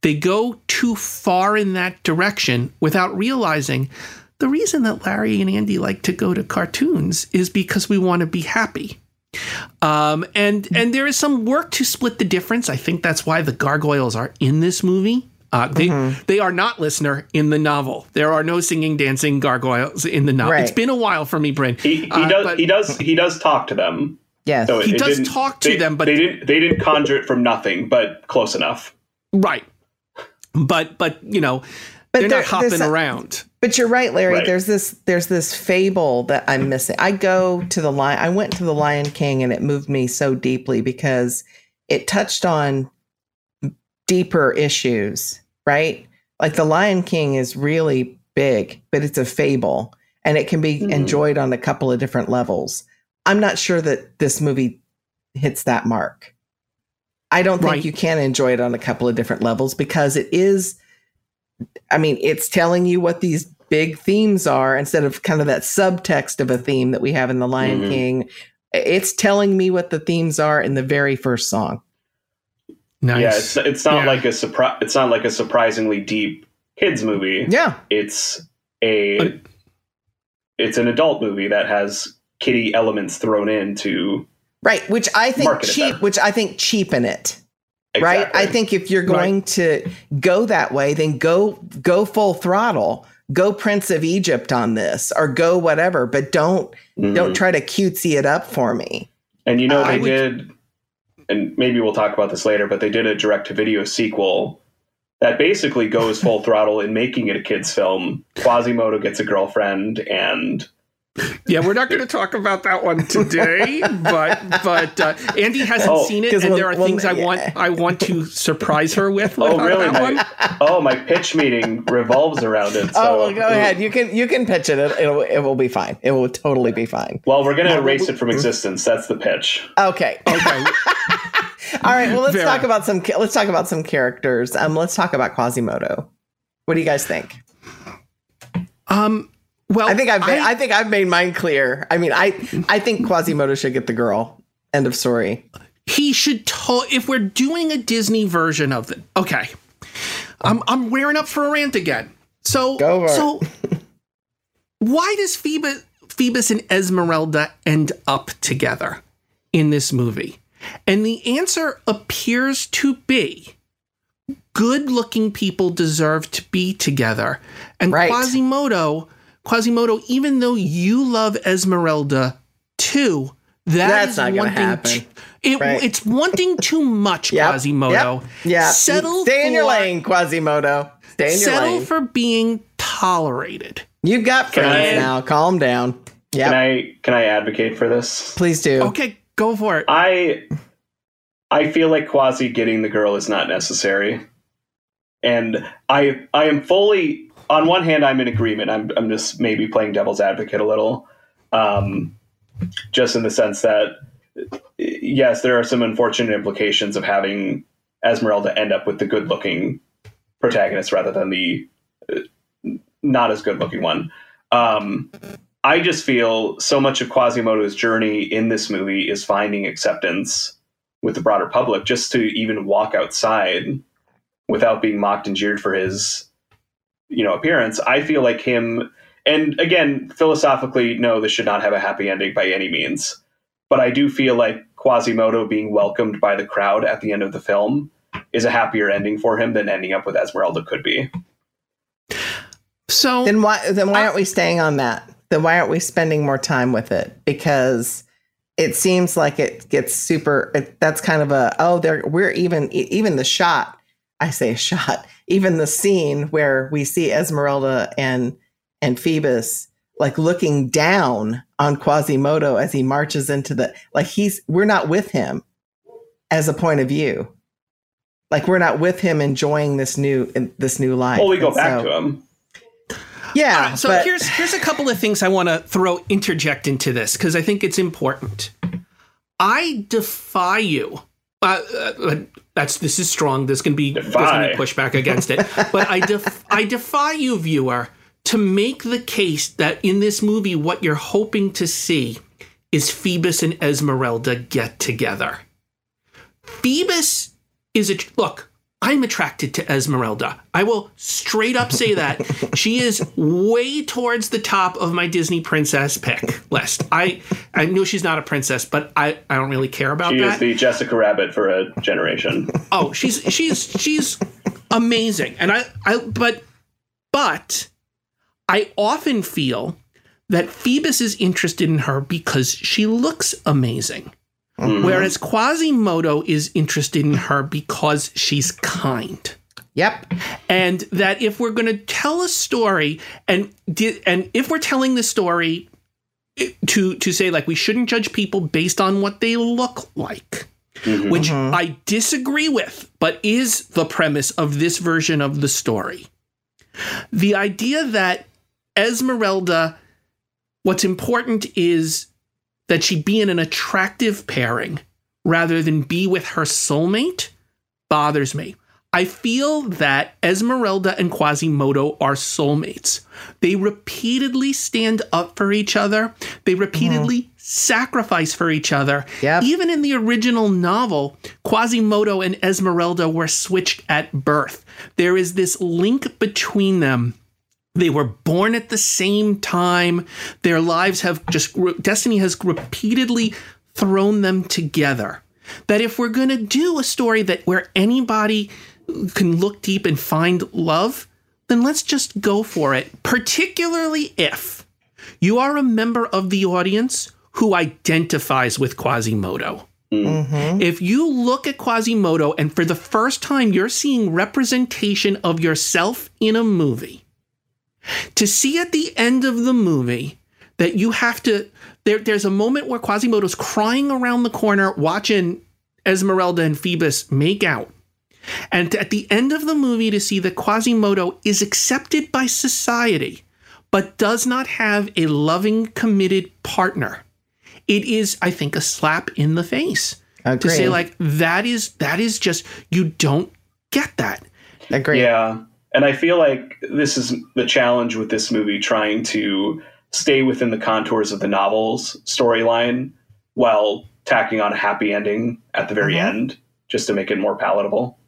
they go too far in that direction without realizing the reason that Larry and Andy like to go to cartoons is because we want to be happy. Um, and and there is some work to split the difference. I think that's why the gargoyles are in this movie. Uh, they mm-hmm. they are not listener in the novel. There are no singing, dancing gargoyles in the novel. Right. It's been a while for me, Bryn. He, he uh, does but, he does he does talk to them. Yes, so he it, does talk to they, them, but they didn't they didn't conjure it from nothing, but close enough. Right, but but you know but they're there, not hopping around. But you're right, Larry. Right. There's this there's this fable that I'm missing. I go to the lion. I went to the Lion King, and it moved me so deeply because it touched on deeper issues. Right, like the Lion King is really big, but it's a fable and it can be mm. enjoyed on a couple of different levels. I'm not sure that this movie hits that mark. I don't think right. you can enjoy it on a couple of different levels because it is I mean, it's telling you what these big themes are instead of kind of that subtext of a theme that we have in The Lion mm-hmm. King. It's telling me what the themes are in the very first song. Nice. Yeah, it's it's not yeah. like a surprise. It's not like a surprisingly deep kids movie. Yeah, it's a it's an adult movie that has kitty elements thrown in to right, which I think cheap, which I think cheapen it. Exactly. Right. I think if you're going right. to go that way, then go go full throttle. Go Prince of Egypt on this, or go whatever, but don't mm-hmm. don't try to cutesy it up for me. And you know uh, they would, did and maybe we'll talk about this later, but they did a direct to video sequel that basically goes full throttle in making it a kids film. Quasimodo gets a girlfriend and Yeah, we're not going to talk about that one today, but but uh, Andy hasn't Oh, seen it, and we'll- there are we'll- things I want I want to surprise her with. with Oh, really? That one. My, oh, my pitch meeting revolves around it. So, oh, well, go ahead. You can you can pitch it. It, it'll, it will be fine. It will totally be fine. Well, we're going to erase it from existence. That's the pitch. Okay. Okay. All right. Well, let's Vera. talk about some. Let's talk about some characters. Um, let's talk about Quasimodo. What do you guys think? Um. Well, I think I've made, I, think I've made mine clear. I mean, I I think Quasimodo should get the girl. End of story. he should to- if we're doing a Disney version of it. Okay. I'm I'm wearing up for a rant again. So Go for it. so why does Phoebus Phoebus and Esmeralda end up together in this movie? And the answer appears to be good-looking people deserve to be together. And Right. Quasimodo, Quasimodo, even though you love Esmeralda too, that That's is not gonna wanting happen. t- it, Right. It's wanting too much, Yep. Quasimodo. Yep. Yeah. Settle Stay in your for- lane, Quasimodo. Stay in your Settle lane. for being tolerated. You've got friends I- now. Calm down. Can Yeah. I can I advocate for this? Please do. Okay, go for it. I I feel like Quasi getting the girl is not necessary. And I I am fully on one hand I'm in agreement. I'm I'm just maybe playing devil's advocate a little. Um just in the sense that yes, there are some unfortunate implications of having Esmeralda end up with the good looking protagonist rather than the uh, not as good looking one. Um I just feel so much of Quasimodo's journey in this movie is finding acceptance with the broader public just to even walk outside without being mocked and jeered for his you know appearance. I feel like him and again, philosophically, no, this should not have a happy ending by any means. But I do feel like Quasimodo being welcomed by the crowd at the end of the film is a happier ending for him than ending up with Esmeralda could be. So Then why then why aren't we staying on that? Then why aren't we spending more time with it? Because it seems like it gets super. It, that's kind of a oh, there we're even even the shot. I say shot. Even the scene where we see Esmeralda and and Phoebus like looking down on Quasimodo as he marches into the like he's we're not with him as a point of view. Like we're not with him enjoying this new this new life. Well, we go And back so- to him. Yeah, All right, so but- here's here's a couple of things I want to throw interject into this because I think it's important. I defy you. Uh, uh, that's this is strong. This can be there's going to be pushback against it, but I def, I defy you, viewer, to make the case that in this movie what you're hoping to see is Phoebus and Esmeralda get together. Phoebus is a look. I'm attracted to Esmeralda. I will straight up say that she is way towards the top of my Disney princess pick list. I I know she's not a princess, but I I don't really care about She is that. the Jessica Rabbit for a generation. oh, she's she's she's amazing, and I I but but I often feel that Phoebus is interested in her because she looks amazing. Mm-hmm. Whereas Quasimodo is interested in her because she's kind. Yep. And that if we're going to tell a story and di- and if we're telling the story eh, to to say like we shouldn't judge people based on what they look like, mm-hmm. which mm-hmm. I disagree with, but is the premise of this version of the story. The idea that Esmeralda what's important is that she be in an attractive pairing rather than be with her soulmate bothers me. I feel that Esmeralda and Quasimodo are soulmates. They repeatedly stand up for each other. They repeatedly sacrifice for each other. Yep. Even in the original novel, Quasimodo and Esmeralda were switched at birth. There is this link between them they were born at the same time. Their lives have just, destiny has repeatedly thrown them together. That if we're going to do a story that where anybody can look deep and find love, then let's just go for it. Particularly if you are a member of the audience who identifies with Quasimodo. Mm-hmm. If you look at Quasimodo and for the first time you're seeing representation of yourself in a movie, to see at the end of the movie that you have to. There, there's a moment where Quasimodo's crying around the corner watching Esmeralda and Phoebus make out. And at the end of the movie, to see that Quasimodo is accepted by society, but does not have a loving, committed partner, it is, I think, a slap in the face Agreed. to say like that is that is just you don't get that. Agree. Yeah. And I feel like this is the challenge with this movie trying to stay within the contours of the novel's storyline while tacking on a happy ending at the very Mhm. end just to make it more palatable.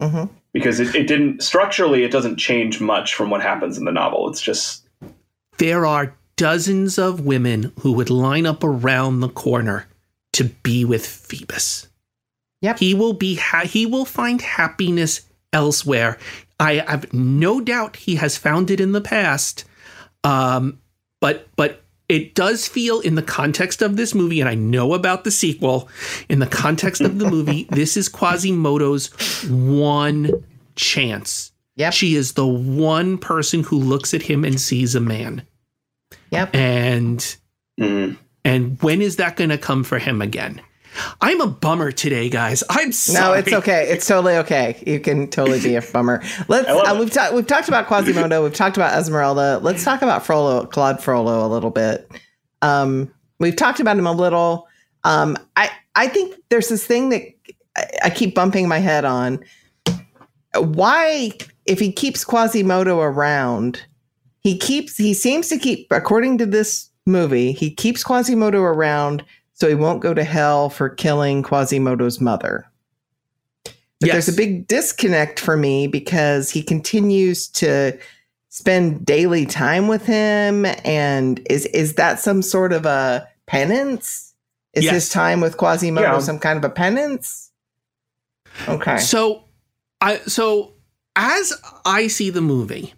hmm Because it, it didn't, structurally, it doesn't change much from what happens in the novel. It's just, There are dozens of women who would line up around the corner to be with Phoebus. Yep. He will be ha- he will find happiness elsewhere. I have no doubt he has found it in the past. Um, but but it does feel in the context of this movie, and I know about the sequel, in the context of the movie, this is Quasimodo's one chance. Yep. She is the one person who looks at him and sees a man. Yep. And mm, and when is that going to come for him again? I'm a bummer today, guys. I'm sorry. No, it's okay. It's totally okay. You can totally be a bummer. Let's. Uh, we've talked. We've talked about Quasimodo. We've talked about Esmeralda. Let's talk about Frollo, Claude Frollo, a little bit. Um, we've talked about him a little. Um, I I think there's this thing that I, I keep bumping my head on. Why, if he keeps Quasimodo around, he keeps. He seems to keep, according to this movie, he keeps Quasimodo around so he won't go to hell for killing Quasimodo's mother. But Yes. there's a big disconnect for me because he continues to spend daily time with him and is is that some sort of a penance? Is Yes. his time with Quasimodo Yeah. some kind of a penance? Okay. So, I so as I see the movie,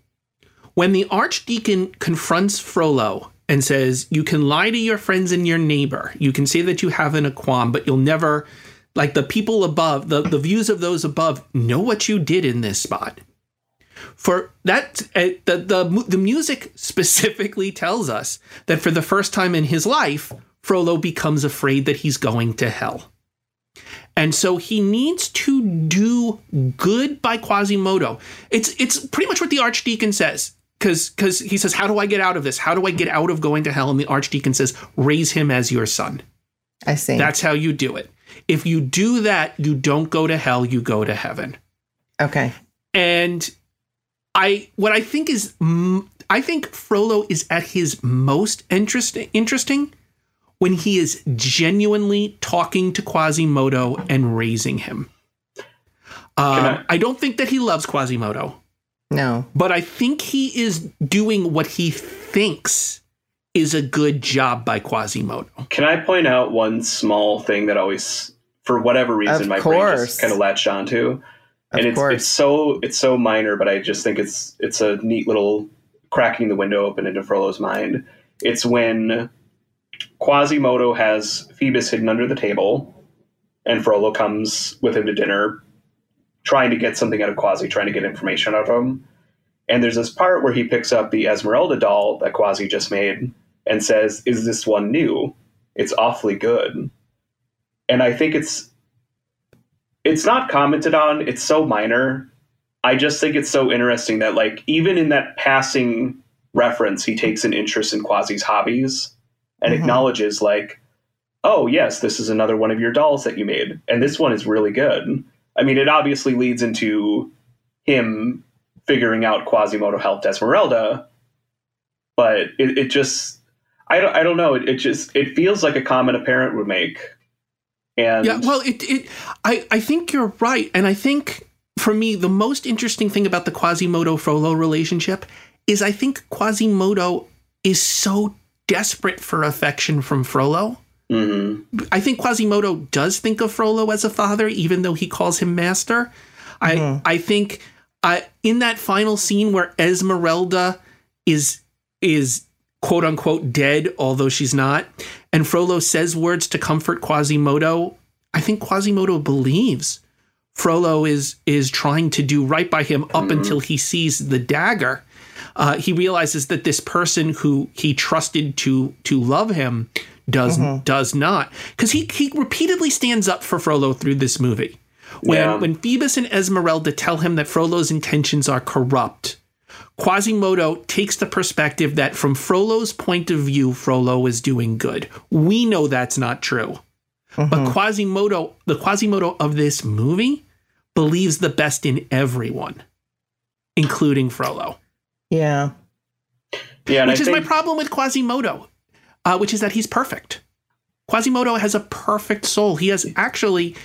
when the archdeacon confronts Frollo and says, "You can lie to your friends and your neighbor. You can say that you haven't a qualm, but you'll never." Like the people above, the, the views of those above know what you did in this spot. For that, uh, the, the the music specifically tells us that for the first time in his life, Frollo becomes afraid that he's going to hell. And so he needs to do good by Quasimodo. It's it's pretty much what the archdeacon says. Cause because he says, How do I get out of this? How do I get out of going to hell? And the archdeacon says, Raise him as your son. I see. That's how you do it. If you do that, you don't go to hell, you go to heaven. okay. And I what I think is I think Frollo is at his most interesting interesting when he is genuinely talking to Quasimodo and raising him. Um, I- I don't think that he loves Quasimodo, No. but I think he is doing what he thinks is a good job by Quasimodo. Can I point out one small thing that always, for whatever reason, Of my brain course. just kind of latched onto, Of and it's course. it's so it's so minor, but I just think it's it's a neat little cracking the window open into Frollo's mind. It's when Quasimodo has Phoebus hidden under the table, and Frollo comes with him to dinner, trying to get something out of Quasi, trying to get information out of him. And there's this part where he picks up the Esmeralda doll that Quasi just made and says, Is this one new? It's awfully good. And I think it's it's not commented on, it's so minor. I just think it's so interesting that like even in that passing reference, he takes an interest in Quasi's hobbies and Mhm. acknowledges like, oh yes, this is another one of your dolls that you made. And this one is really good. I mean, it obviously leads into him figuring out Quasimodo helped Esmeralda, but it, it just I don't I don't know. It, it just it feels like a comment a parent would make. And Yeah, well, it, it I, I think you're right. And I think for me, the most interesting thing about the Quasimodo Frollo relationship is I think Quasimodo is so desperate for affection from Frollo. Mhm. I think Quasimodo does think of Frollo as a father, even though he calls him master. Mhm. I I think uh, in that final scene where Esmeralda is is quote unquote dead, although she's not, and Frollo says words to comfort Quasimodo, I think Quasimodo believes Frollo is is trying to do right by him up Mhm. until he sees the dagger. Uh, he realizes that this person who he trusted to to love him does mm-hmm. does not because he he repeatedly stands up for Frollo through this movie. When yeah. when Phoebus and Esmeralda tell him that Frollo's intentions are corrupt, Quasimodo takes the perspective that from Frollo's point of view, Frollo is doing good. We know that's not true. Mm-hmm. But Quasimodo, the Quasimodo of this movie, believes the best in everyone, including Frollo. Yeah. Yeah, which is think- my problem with Quasimodo, uh, which is that he's perfect. Quasimodo has a perfect soul. He has actually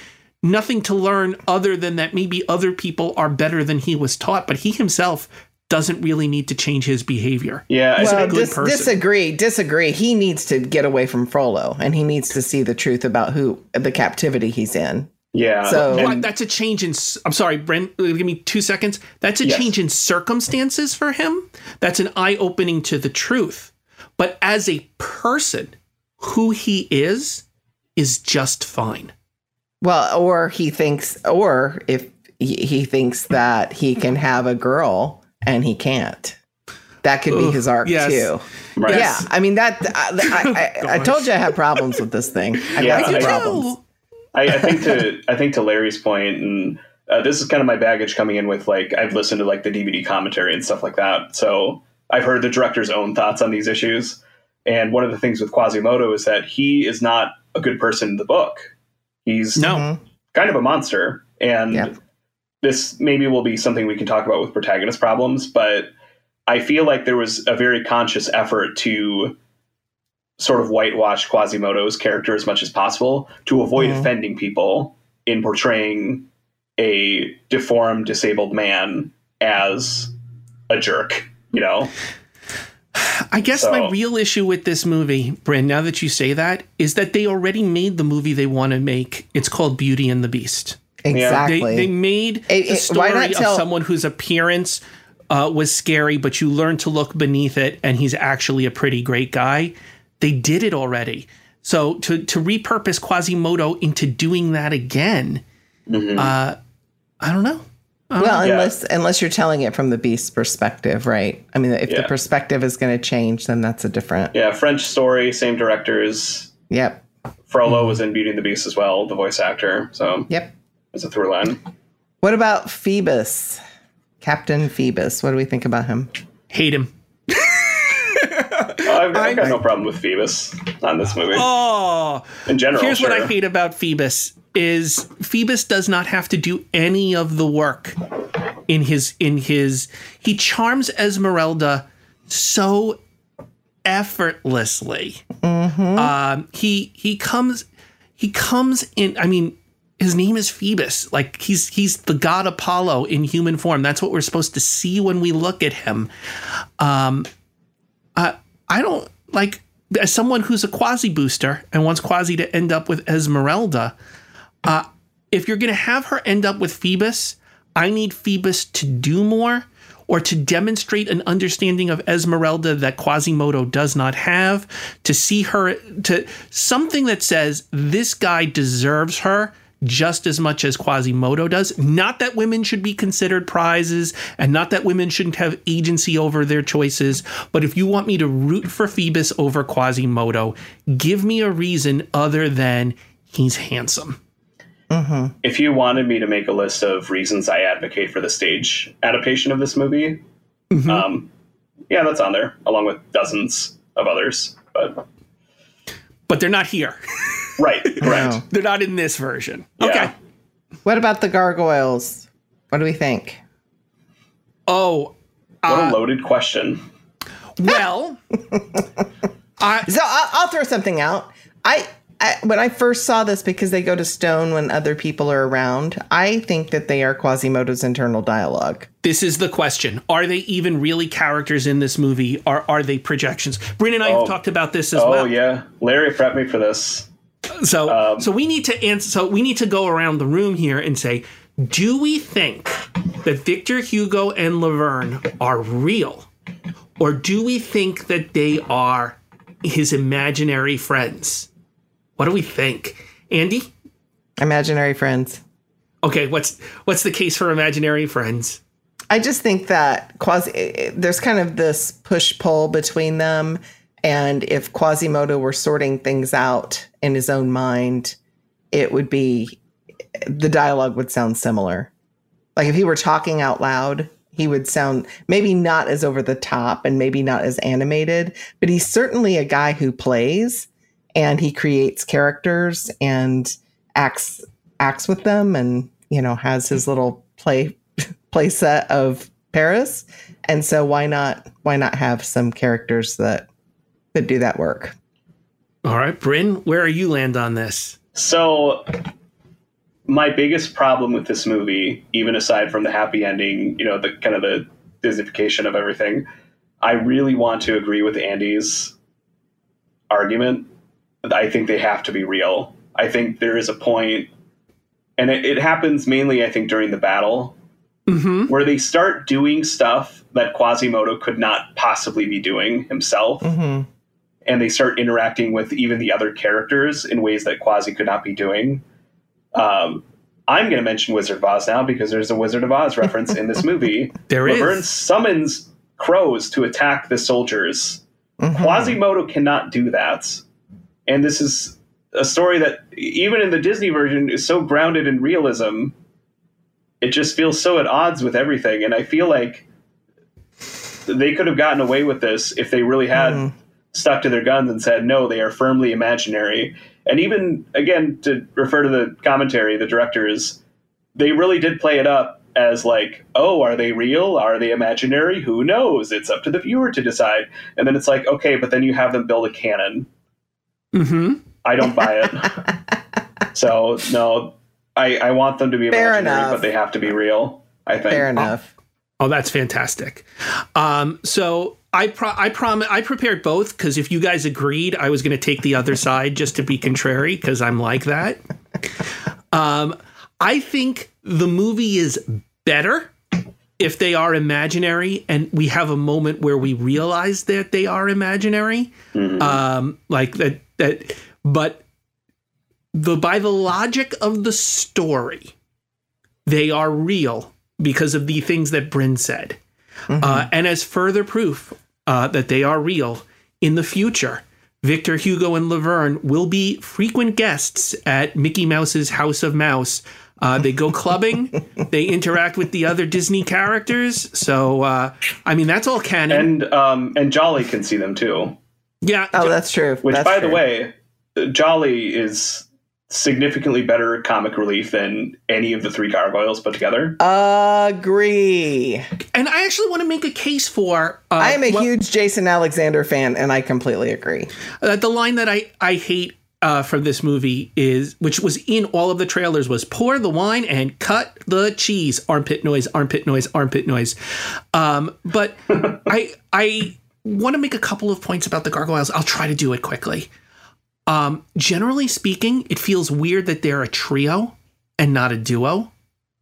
nothing to learn other than that maybe other people are better than he was taught, but he himself doesn't really need to change his behavior. Yeah, well, dis- disagree. Disagree. He needs to get away from Frollo, and he needs to see the truth about who the captivity he's in. Yeah. So and, that's a change in. I'm sorry, Brent. Give me two seconds. That's a yes. change in circumstances for him. That's an eye opening to the truth. But as a person, who he is is just fine. Well, or he thinks, or if he thinks that he can have a girl and he can't. That could Ooh, be his arc yes. too. Right. Yeah, I mean that. I, I, I, told you I have problems with this thing. I yeah, got some problems. I, I, think to I think to Larry's point, and uh, this is kind of my baggage coming in with like I've listened to like the DVD commentary and stuff like that. So I've heard the director's own thoughts on these issues. And one of the things with Quasimodo is that he is not a good person in the book. He's no. Mm-hmm. kind of a monster. And yep. this maybe will be something we can talk about with protagonist problems, but I feel like there was a very conscious effort to sort of whitewash Quasimodo's character as much as possible to avoid mm-hmm. offending people in portraying a deformed, disabled man as a jerk, you know? I guess so. my real issue with this movie, Bryn, now that you say that, is that they already made the movie they want to make. It's called Beauty and the Beast. Exactly. They, they made it, the story tell- of someone whose appearance uh, was scary, but you learn to look beneath it, and he's actually a pretty great guy. They did it already. So to to repurpose Quasimodo into doing that again, mm-hmm. uh, I don't know. Well, yeah. unless unless you're telling it from the beast's perspective, right? I mean, if yeah. the perspective is going to change, then that's a different. Yeah, French story, same directors. Yep. Frollo mm-hmm. was in Beauty and the Beast as well, the voice actor. So yep, it's a through line. What about Phoebus, Captain Phoebus? What do we think about him? Hate him. I've, I've got no problem with Phoebus on this movie. Oh, in general. Here's sure. what I hate about Phoebus is Phoebus does not have to do any of the work in his in his he charms Esmeralda so effortlessly. Mm-hmm. Um, he he comes he comes in. I mean, his name is Phoebus. Like he's he's the god Apollo in human form. That's what we're supposed to see when we look at him. Um, I don't like as someone who's a quasi booster and wants quasi to end up with Esmeralda. Uh, if you're going to have her end up with Phoebus, I need Phoebus to do more or to demonstrate an understanding of Esmeralda that Quasimodo does not have, to see her, to something that says this guy deserves her just as much as Quasimodo does. Not that women should be considered prizes and not that women shouldn't have agency over their choices, but if you want me to root for Phoebus over Quasimodo, give me a reason other than he's handsome. Mm-hmm. If you wanted me to make a list of reasons I advocate for the stage adaptation of this movie, mm-hmm. um, yeah, that's on there, along with dozens of others. But but they're not here. right, correct. No. They're not in this version. Yeah. Okay. What about the gargoyles? What do we think? Oh, what uh, a loaded question. Well, I, so I'll, I'll throw something out. I I, when I first saw this, because they go to stone when other people are around, I think that they are Quasimodo's internal dialogue. This is the question: Are they even really characters in this movie? Or are they projections? Bryn and I oh. have talked about this as oh, well. Oh yeah, Larry prepped me for this. So, um, so we need to answer. So we need to go around the room here and say, do we think that Victor Hugo and Laverne are real, or do we think that they are his imaginary friends? What do we think, Andy? Imaginary friends. Okay, what's what's the case for imaginary friends? I just think that quasi there's kind of this push pull between them, and if Quasimodo were sorting things out in his own mind, it would be the dialogue would sound similar. Like if he were talking out loud, he would sound maybe not as over the top and maybe not as animated, but he's certainly a guy who plays and he creates characters and acts acts with them and you know has his little play play set of Paris. And so why not why not have some characters that that do that work? All right, Bryn, where are you land on this? So my biggest problem with this movie, even aside from the happy ending, you know, the kind of the Disneyfication of everything, I really want to agree with Andy's argument. I think they have to be real. I think there is a point, and it, it happens mainly, I think, during the battle, mm-hmm. where they start doing stuff that Quasimodo could not possibly be doing himself. Mm-hmm. And they start interacting with even the other characters in ways that Quasi could not be doing um, I'm going to mention Wizard of Oz now because there's a Wizard of Oz reference in this movie. there Laverne is. summons crows to attack the soldiers. Mm-hmm. Quasimodo cannot do that. And this is a story that, even in the Disney version, is so grounded in realism. It just feels so at odds with everything. And I feel like they could have gotten away with this if they really had mm. Stuck to their guns and said, no, they are firmly imaginary and even again to refer to the commentary, the directors, they really did play it up as like, oh, are they real? Are they imaginary? Who knows? It's up to the viewer to decide. And then it's like, okay, but then you have them build a cannon. Mm-hmm. I don't buy it. so no, I, I want them to be Fair imaginary, enough. but they have to be real. I think. Fair enough. Oh, that's fantastic. Um, so I pro- I prom- I prepared both because if you guys agreed, I was going to take the other side just to be contrary because I'm like that. Um, I think the movie is better if they are imaginary, and we have a moment where we realize that they are imaginary, mm-hmm. um, like that. That, but the by the logic of the story, they are real because of the things that Bryn said. Mm-hmm. Uh, and as further proof uh, that they are real, in the future, Victor Hugo and Laverne will be frequent guests at Mickey Mouse's House of Mouse. Uh, they go clubbing. they interact with the other Disney characters. So, uh, I mean, that's all canon. And um, and Djali can see them too. Yeah. Oh, that's true. Which, that's by true. the way, Djali is significantly better comic relief than any of the three gargoyles put together. Agree. And I actually want to make a case for. Uh, I am a well, huge Jason Alexander fan, and I completely agree. Uh, the line that I I hate uh, from this movie is, which was in all of the trailers, was pour the wine and cut the cheese. Armpit noise, armpit noise, armpit noise. Um, but I I want to make a couple of points about the gargoyles. I'll try to do it quickly. Um, generally speaking, it feels weird that they're a trio and not a duo.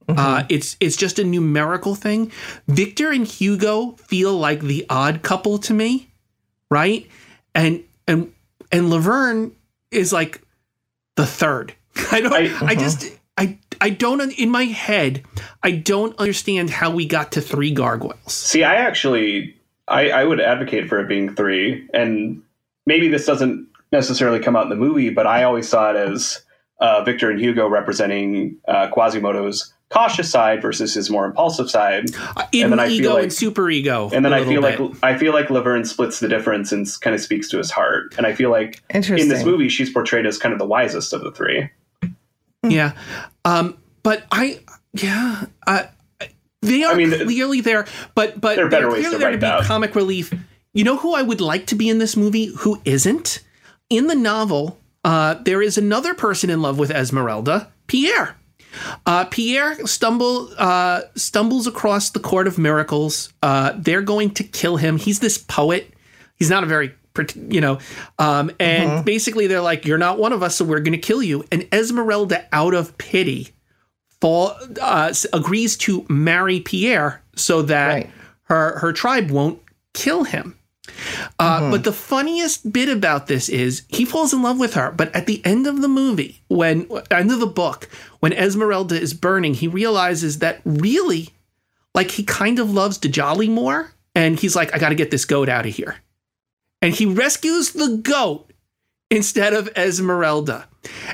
Mm-hmm. Uh, it's it's just a numerical thing. Victor and Hugo feel like the odd couple to me, right? And and and Laverne is like the third. I don't. I, uh-huh. I just. I I don't in my head. I don't understand how we got to three gargoyles. See, I actually I, I would advocate for it being three, and maybe this doesn't necessarily come out in the movie, but I always saw it as uh, Victor and Hugo representing uh, Quasimodo's cautious side versus his more impulsive side. Uh, in and then I ego feel like, and super ego. And then I feel bit. like I feel like Laverne splits the difference and kind of speaks to his heart. And I feel like in this movie she's portrayed as kind of the wisest of the three. Yeah, um, but I yeah. Uh, they are I mean, clearly there, but but they're, better ways to there to be out. comic relief. You know who I would like to be in this movie? Who isn't? In the novel, uh, there is another person in love with Esmeralda, Pierre. Uh, Pierre stumble uh, stumbles across the court of miracles. Uh, they're going to kill him. He's this poet. He's not a very you know, um, and mm-hmm. basically they're like, "You're not one of us, so we're going to kill you." And Esmeralda, out of pity, fall uh, agrees to marry Pierre so that right. her her tribe won't kill him. Uh, mm-hmm. But the funniest bit about this is he falls in love with her. But at the end of the movie, when end of the book, when Esmeralda is burning, he realizes that really like he kind of loves Djali more, and he's like, I got to get this goat out of here, and he rescues the goat instead of Esmeralda,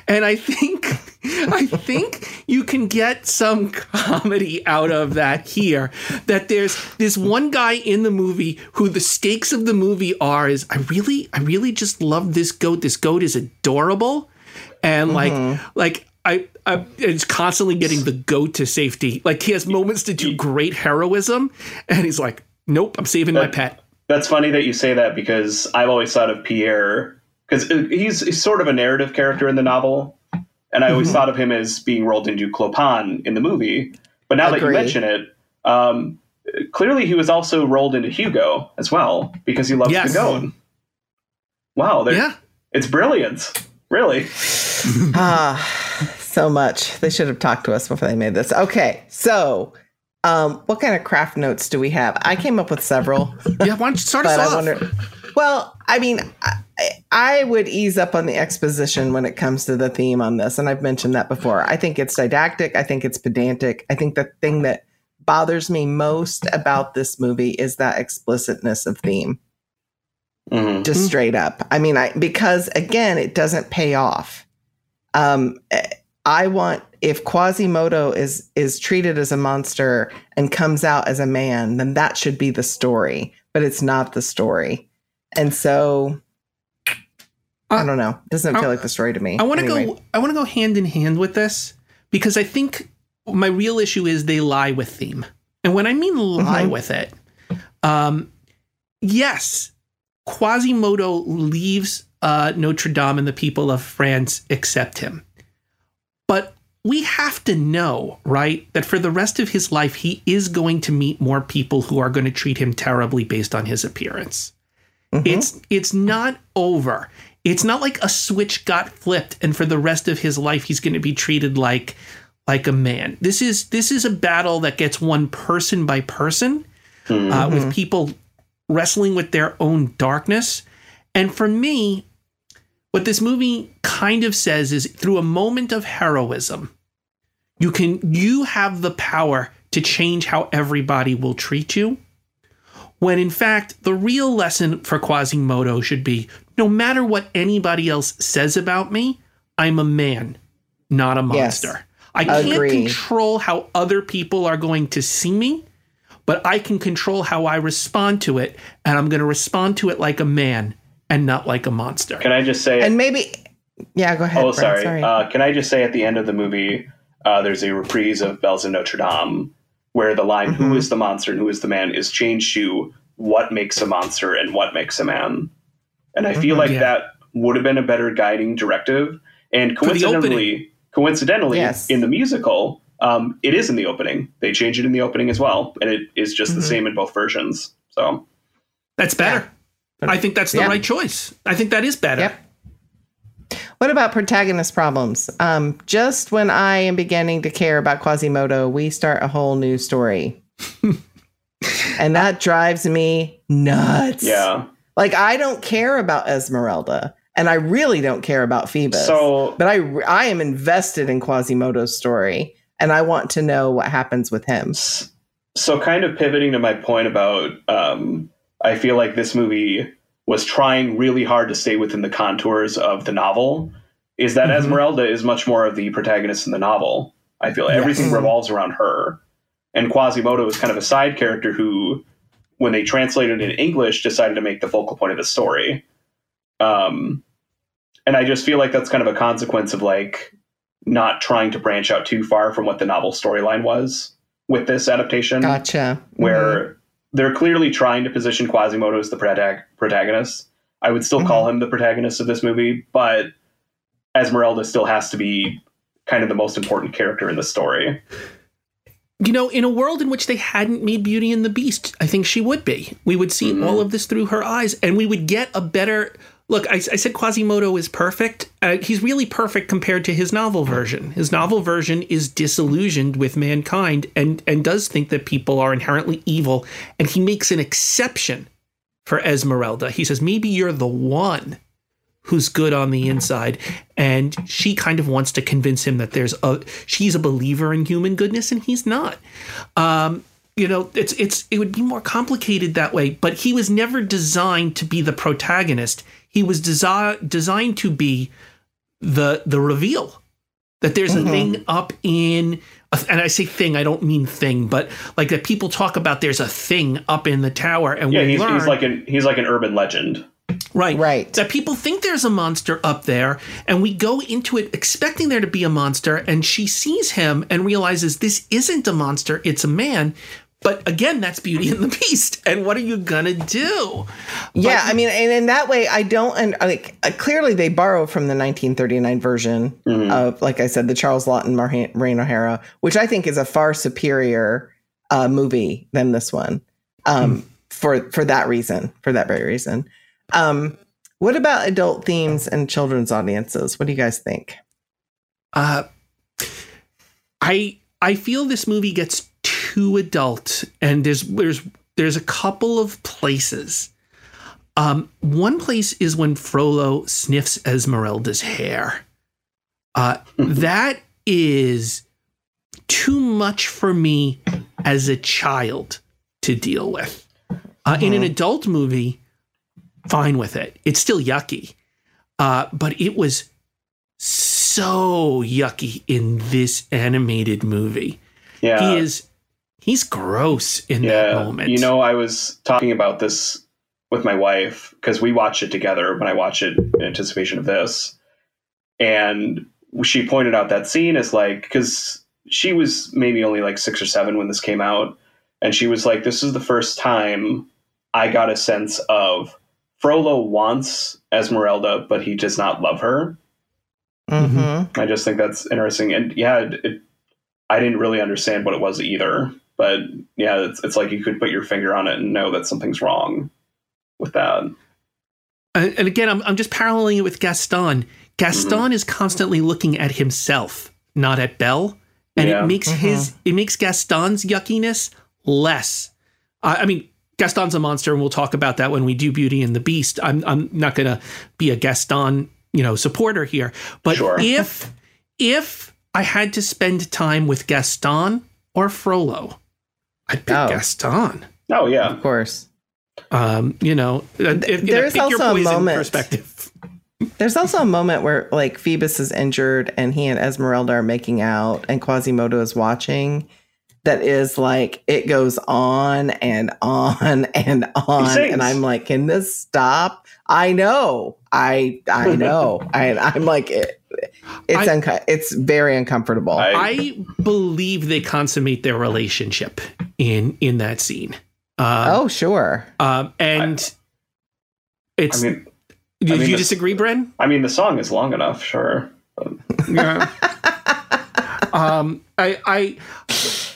and I think. I think you can get some comedy out of that here. That there's this one guy in the movie who the stakes of the movie are is I really, I really just love this goat. This goat is adorable. And like, mm-hmm. like I, I, it's constantly getting the goat to safety. Like he has moments to do great heroism, and he's like, "Nope, I'm saving that, my pet." That's funny that you say that because I've always thought of Pierre because he's, he's sort of a narrative character in the novel, and I always mm-hmm. thought of him as being rolled into Clopin in the movie. But now Agreed. that you mention it, um, clearly he was also rolled into Hugo as well because he loves yes. the goat. Wow, yeah, it's brilliant. Really? ah, so much. They should have talked to us before they made this. Okay, so um, what kind of craft notes do we have? I came up with several. Yeah, why don't you start us off? I wonder, well, I mean, I, would ease up on the exposition when it comes to the theme on this, and I've mentioned that before. I think it's didactic. I think it's pedantic. I think the thing that bothers me most about this movie is that explicitness of theme. Mm-hmm. Just straight up. I mean, I because again, it doesn't pay off. Um, I want if Quasimodo is is treated as a monster and comes out as a man, then that should be the story. But it's not the story, and so I don't know. It doesn't feel like the story to me. I want to anyway. go. I want to go hand in hand with this because I think my real issue is they lie with theme, and when I mean lie mm-hmm. with it, um, yes, Quasimodo leaves uh, Notre Dame and the people of France accept him. But we have to know, right, that for the rest of his life, he is going to meet more people who are going to treat him terribly based on his appearance. Mm-hmm. It's it's not over. It's not like a switch got flipped and for the rest of his life he's going to be treated like like a man. This is this is a battle that gets won person by person mm-hmm. uh, with people wrestling with their own darkness. And for me, what this movie kind of says is through a moment of heroism, you can you have the power to change how everybody will treat you. When in fact, the real lesson for Quasimodo should be no matter what anybody else says about me, I'm a man, not a monster. Yes, I can't agreed. control how other people are going to see me, but I can control how I respond to it, and I'm going to respond to it like a man and not like a monster. Can I just say? And maybe, yeah, go ahead. Oh, sorry. sorry. Uh, can I just say at the end of the movie, uh, there's a reprise of Bells in Notre Dame where the line mm-hmm. "Who is the monster and who is the man" is changed to "What makes a monster and what makes a man," and I feel mm-hmm, like yeah. that would have been a better guiding directive. And coincidentally, coincidentally, yes. in the musical, um, it is in the opening. They change it in the opening as well, and it is just mm-hmm. the same in both versions. So that's better. Yeah. I think that's the yeah. right choice. I think that is better. Yep. What about protagonist problems? Um, just when I am beginning to care about Quasimodo, we start a whole new story. and that drives me nuts. Yeah. Like I don't care about Esmeralda and I really don't care about Phoebus. So, but I I am invested in Quasimodo's story and I want to know what happens with him. So, kind of pivoting to my point about, um, I feel like this movie was trying really hard to stay within the contours of the novel. Is that mm-hmm. Esmeralda is much more of the protagonist in the novel. I feel yes. everything revolves around her, and Quasimodo is kind of a side character who, when they translated it in English, decided to make the focal point of the story. Um, and I just feel like that's kind of a consequence of like not trying to branch out too far from what the novel storyline was with this adaptation. Gotcha. Where mm-hmm. they're clearly trying to position Quasimodo as the protag- protagonist. I would still mm-hmm. call him the protagonist of this movie, but Esmeralda still has to be kind of the most important character in the story. You know, in a world in which they hadn't made Beauty and the Beast, I think she would be. We would see mm-hmm. all of this through her eyes, and we would get a better Look, I, I said Quasimodo is perfect. Uh, he's really perfect compared to his novel version. His novel version is disillusioned with mankind and and does think that people are inherently evil, and he makes an exception for Esmeralda. He says maybe you're the one who's good on the inside and she kind of wants to convince him that there's a she's a believer in human goodness and he's not um, you know, it's it's it would be more complicated that way. But he was never designed to be the protagonist. He was desi- designed to be the the reveal that there's mm-hmm. a thing up in and I say thing, I don't mean thing, but like that people talk about there's a thing up in the tower, and yeah, he's, learn, he's like an he's like an urban legend. Right. Right. That people think there's a monster up there, and we go into it expecting there to be a monster, and she sees him and realizes this isn't a monster, it's a man. But again, that's Beauty and the Beast. And what are you gonna do? Yeah, but, I mean, and in that way, I don't. And like, uh, clearly, they borrow from the 1939 version mm-hmm. of, like I said, the Charles Laughton Maureen O'Hara, which I think is a far superior uh, movie than this one. Um, mm. For for that reason, for that very reason. Um, what about adult themes and children's audiences? What do you guys think? Uh, I I feel this movie gets too adult, and there's there's there's a couple of places. Um, one place is when Frollo sniffs Esmeralda's hair. Uh, that is too much for me as a child to deal with. Uh, In an uh-huh. adult movie, fine with it. It's still yucky. Uh, but it was so yucky in this animated movie. Yeah. He is he's gross in yeah. that moment. You know, I was talking about this with my wife because we watched it together when I watched it in anticipation of this. And she pointed out that scene is like because she was maybe only like six or seven when this came out. And she was like, This is the first time I got a sense of Frollo wants Esmeralda, but he does not love her. Mm-hmm. I just think that's interesting, and yeah, it, it, I didn't really understand what it was either. But yeah, it's, it's like you could put your finger on it and know that something's wrong with that. And again, I'm I'm just paralleling it with Gaston. Gaston mm-hmm. is constantly looking at himself, not at Belle, and yeah. it makes mm-hmm. his it makes Gaston's yuckiness less. I, I mean, Gaston's a monster, and we'll talk about that when we do Beauty and the Beast. I'm I'm not going to be a Gaston, you know, supporter here, but sure. if if I had to spend time with Gaston or Frollo, I'd pick oh. Gaston. Oh yeah, of course. Um, you know, if, there's know, also a moment. Perspective. There's also a moment where like Phoebus is injured and he and Esmeralda are making out, and Quasimodo is watching that is like it goes on and on and on. And i'm like can this stop? I know. I i know. I, i'm like it, it's I, unco- it's very uncomfortable. I, I, believe they consummate their relationship in in that scene. Um, oh sure. um, and I, it's I mean, do you the, disagree Bryn? I mean the song is long enough sure. Yeah um i i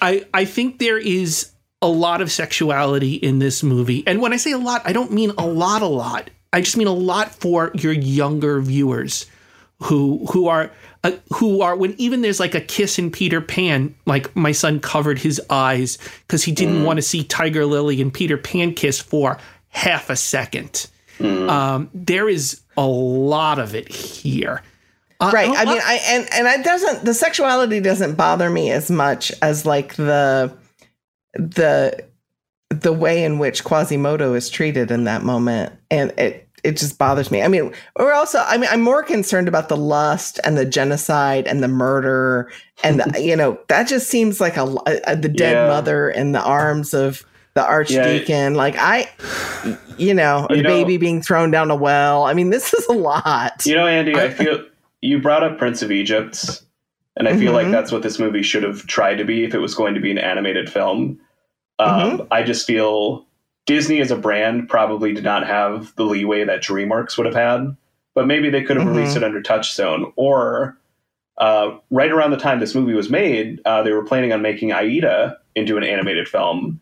I I think there is a lot of sexuality in this movie. And when I say a lot, I don't mean a lot a lot. I just mean a lot for your younger viewers who who are uh, who are when even there's like a kiss in Peter Pan, like my son covered his eyes because he didn't mm. want to see Tiger Lily and Peter Pan kiss for half a second. Mm. Um, there is a lot of it here. Uh, right. I mean, I and and it doesn't the sexuality doesn't bother me as much as like the the the way in which Quasimodo is treated in that moment, and it it just bothers me. I mean, we're also I mean, I'm more concerned about the lust and the genocide and the murder and the, you know that just seems like a, a the dead yeah. mother in the arms of the archdeacon. Yeah. Like I, you know, you a know, baby being thrown down a well. I mean, this is a lot. You know, Andy, I feel you brought up Prince of Egypt, and I mm-hmm. feel like mm-hmm. that's what this movie should have tried to be if it was going to be an animated film. Um, mm-hmm. I just feel Disney as a brand probably did not have the leeway that DreamWorks would have had, but maybe they could have mm-hmm. released it under Touchstone or. Uh, right around the time this movie was made, uh, they were planning on making Aida into an animated film.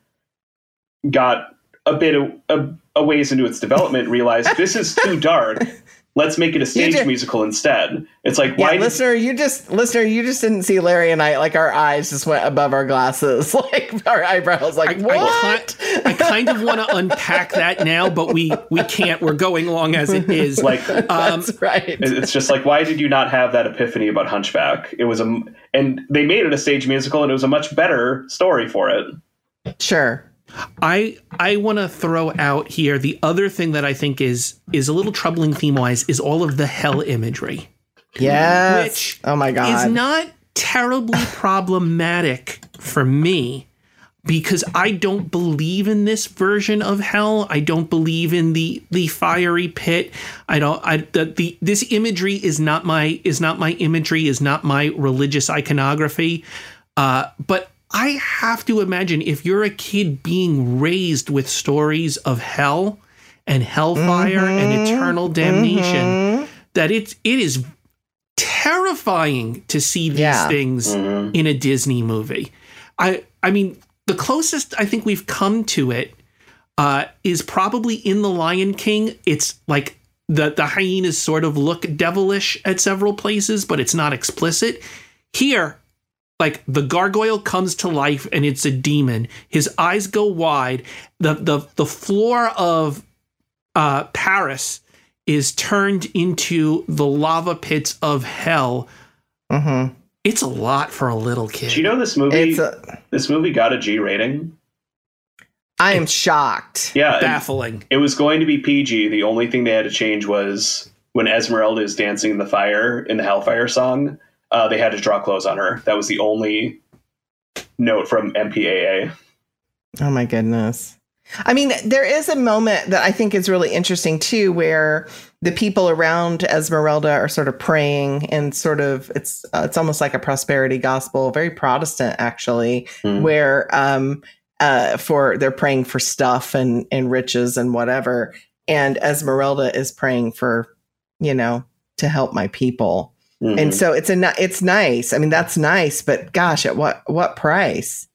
Got a bit of a, a ways into its development, realized this is too dark. Let's make it a stage just, musical instead. It's like why, yeah, listener, you just listener, you just didn't see Larry and I like our eyes just went above our glasses, like our eyebrows, like I, what? I, I kind of want to unpack that now, but we we can't. We're going along as it is. Like um, that's right. It's just like why did you not have that epiphany about Hunchback? It was a and they made it a stage musical, and it was a much better story for it. Sure. I I want to throw out here the other thing that I think is is a little troubling theme wise is all of the hell imagery. Yes. Which oh my god. Is not terribly problematic for me because I don't believe in this version of hell. I don't believe in the the fiery pit. I don't. I the, the this imagery is not my is not my imagery. Is not my religious iconography. Uh, but I have to imagine if you're a kid being raised with stories of hell and hellfire mm-hmm, and eternal damnation, mm-hmm. that it's it is terrifying to see these yeah. things mm-hmm. in a Disney movie. I I mean, the closest I think we've come to it uh, is probably in The Lion King. It's like the the hyenas sort of look devilish at several places, but it's not explicit. Here, like the gargoyle comes to life and it's a demon. His eyes go wide. The the the floor of uh, Paris is turned into the lava pits of hell. Mm-hmm. It's a lot for a little kid. Do you know this movie? A, this movie got a G rating. I am shocked. Yeah, baffling. It, it was going to be PG. The only thing they had to change was when Esmeralda is dancing in the fire in the Hellfire song. Uh, they had to draw clothes on her. That was the only note from MPAA. Oh my goodness. I mean, there is a moment that I think is really interesting too, where the people around Esmeralda are sort of praying and sort of it's uh, it's almost like a prosperity gospel, very Protestant actually, mm. where um uh for they're praying for stuff and and riches and whatever, and Esmeralda is praying for you know to help my people, mm-hmm. and so it's a it's nice. I mean, that's nice, but gosh, at what what price?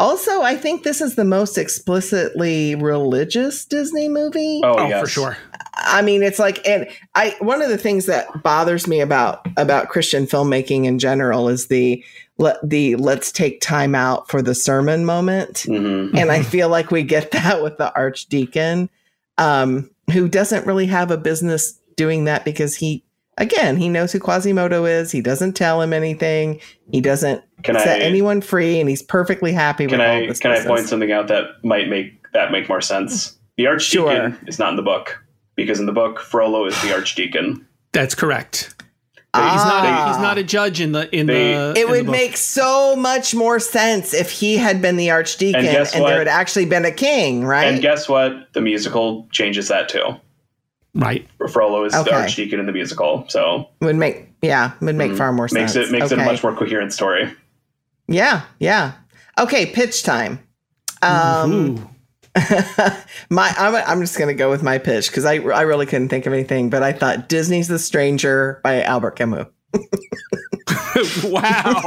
Also, I think this is the most explicitly religious Disney movie. Oh, oh yes. for sure. I mean, it's like, and I one of the things that bothers me about about Christian filmmaking in general is the let the let's take time out for the sermon moment, mm-hmm. and I feel like we get that with the Archdeacon, um, who doesn't really have a business doing that because he again, he knows who Quasimodo is. He doesn't tell him anything. He doesn't can set I, anyone free, and he's perfectly happy can with I, all this. Can business. I point something out that might make that make more sense? The archdeacon sure. is not in the book because in the book Frollo is the archdeacon. That's correct. Ah. He's not. A, he's not a judge in the in they, the. It in would the make so much more sense if he had been the archdeacon and, and there had actually been a king, right? And guess what? The musical changes that too. Right. Frollo is okay. the archdeacon in the musical, so would make yeah would make mm, far more makes sense. It makes okay. it a much more coherent story. Yeah, yeah. Okay, pitch time. Um, my I'm, I'm just gonna go with my pitch because I I really couldn't think of anything, but I thought Disney's The Stranger by Albert Camus. wow.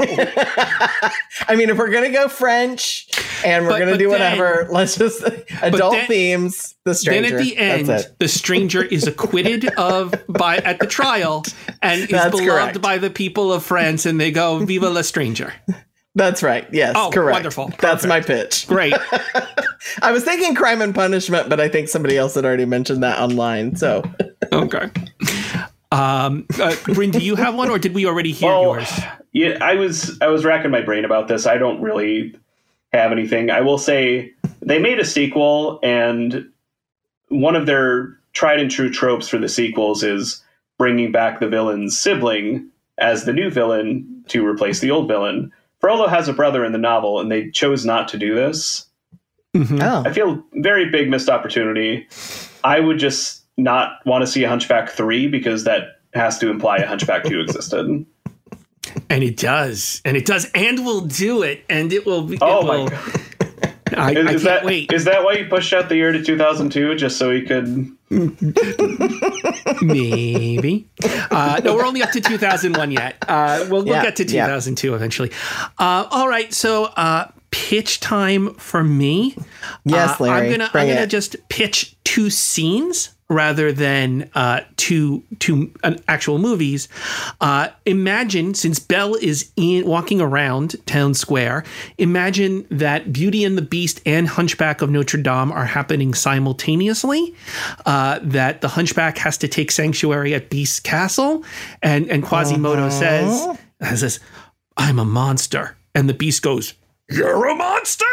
I mean, if we're gonna go French and we're but, gonna but do whatever, then, let's just adult then, themes. The stranger. Then at the end, the stranger is acquitted of by at the trial and is That's beloved correct. by the people of France, and they go "Viva la stranger." That's right. Yes, oh, correct. Wonderful. Perfect. That's my pitch. Great. I was thinking crime and punishment, but I think somebody else had already mentioned that online. So okay. Um, uh, Bryn, do you have one, or did we already hear well, yours? Yeah, I was I was racking my brain about this. I don't really have anything. I will say they made a sequel, and one of their tried and true tropes for the sequels is bringing back the villain's sibling as the new villain to replace the old villain. Frollo has a brother in the novel, and they chose not to do this. Mm-hmm. Oh. I feel very big missed opportunity. I would just not want to see a Hunchback 3 because that has to imply a Hunchback 2 existed. And it does. And it does. And we'll do it. And it will be. Oh, it my God. I, is, I is that, wait. Is that why you pushed out the year to 2002 just so he could? Maybe. Uh, no, we're only up to 2001 yet. Uh, we'll, we'll get to 2002 yeah. eventually. Uh, all right. So, uh, pitch time for me. Yes, uh, Larry. I'm gonna I'm gonna just pitch two scenes rather than uh, to to uh, actual movies. Uh, imagine since Belle is in walking around town square, imagine that Beauty and the Beast and Hunchback of Notre Dame are happening simultaneously. Uh, that the Hunchback has to take sanctuary at Beast's Castle, and and Quasimodo uh-huh. says says I'm a monster, and the Beast goes, "You're a monster."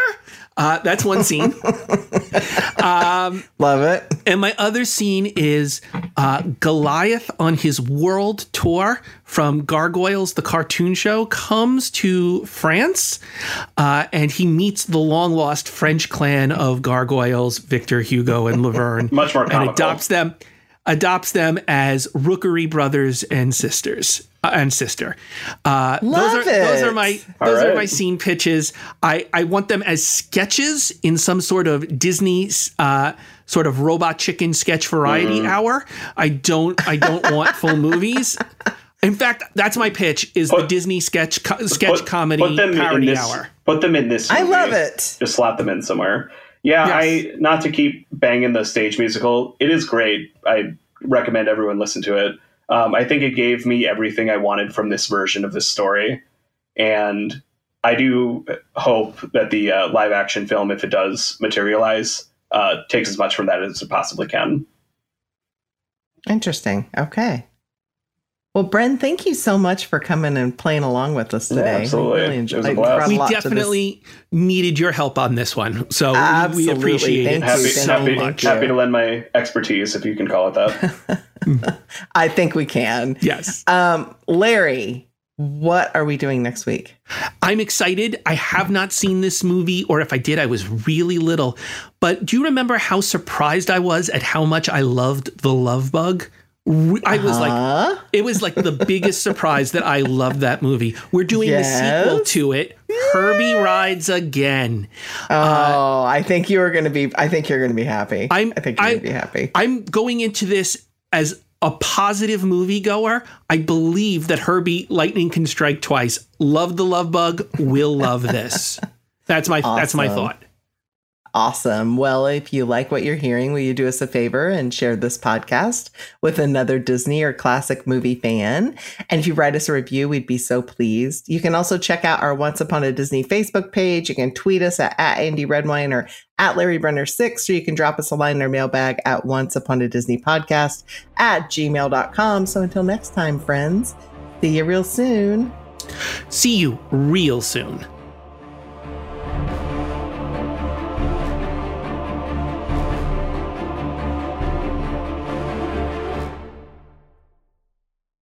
Uh, that's one scene. um, Love it. And my other scene is uh, Goliath on his world tour from Gargoyles, the cartoon show, comes to France uh, and he meets the long lost French clan of gargoyles, Victor, Hugo, and Laverne. Much more comical. And adopts them adopts them as rookery brothers and sisters and sister. Uh, Love those are it. those are my those right. are my scene pitches. I I want them as sketches in some sort of Disney uh, sort of robot chicken sketch variety mm. hour. I don't I don't want full movies. In fact, that's my pitch: is put, the Disney sketch co- sketch put, comedy put parody this, hour. Put them in this. Movie. I love it. Just slap them in somewhere. Yeah, yes. I not to keep banging the stage musical. It is great. I recommend everyone listen to it. Um, I think it gave me everything I wanted from this version of this story, and I do hope that the uh, live action film, if it does materialize, uh, takes as much from that as it possibly can. Interesting. Okay. Well, Bryn, thank you so much for coming and playing along with us today. Yeah, absolutely. Really enjoyed, it was we definitely needed your help on this one. So absolutely. we appreciate thank it. Happy, so happy, happy to lend my expertise, if you can call it that. I think we can. Yes. Um, Larry, what are we doing next week? I'm excited. I have not seen this movie, or if I did, I was really little. But do you remember how surprised I was at how much I loved The Love Bug? I was uh-huh. like, it was like the biggest surprise that I loved that movie. We're doing yes. a sequel to it. Herbie rides again. Oh, uh, I think you are going to be. I think you're going to be happy. I'm, I think you're going to be happy. I'm going into this as a positive movie goer. I believe that Herbie Lightning can strike twice. Love the Love Bug. Will love this. That's my. Awesome. That's my thought. Awesome. Well, if you like what you're hearing, will you do us a favor and share this podcast with another Disney or classic movie fan? And if you write us a review, we'd be so pleased. You can also check out our Once Upon a Disney Facebook page. You can tweet us at, at Andy Redwine or at Larry Brenner 6, or you can drop us a line in our mailbag at Once Upon a Disney Podcast at gmail.com. So until next time, friends, see you real soon. See you real soon.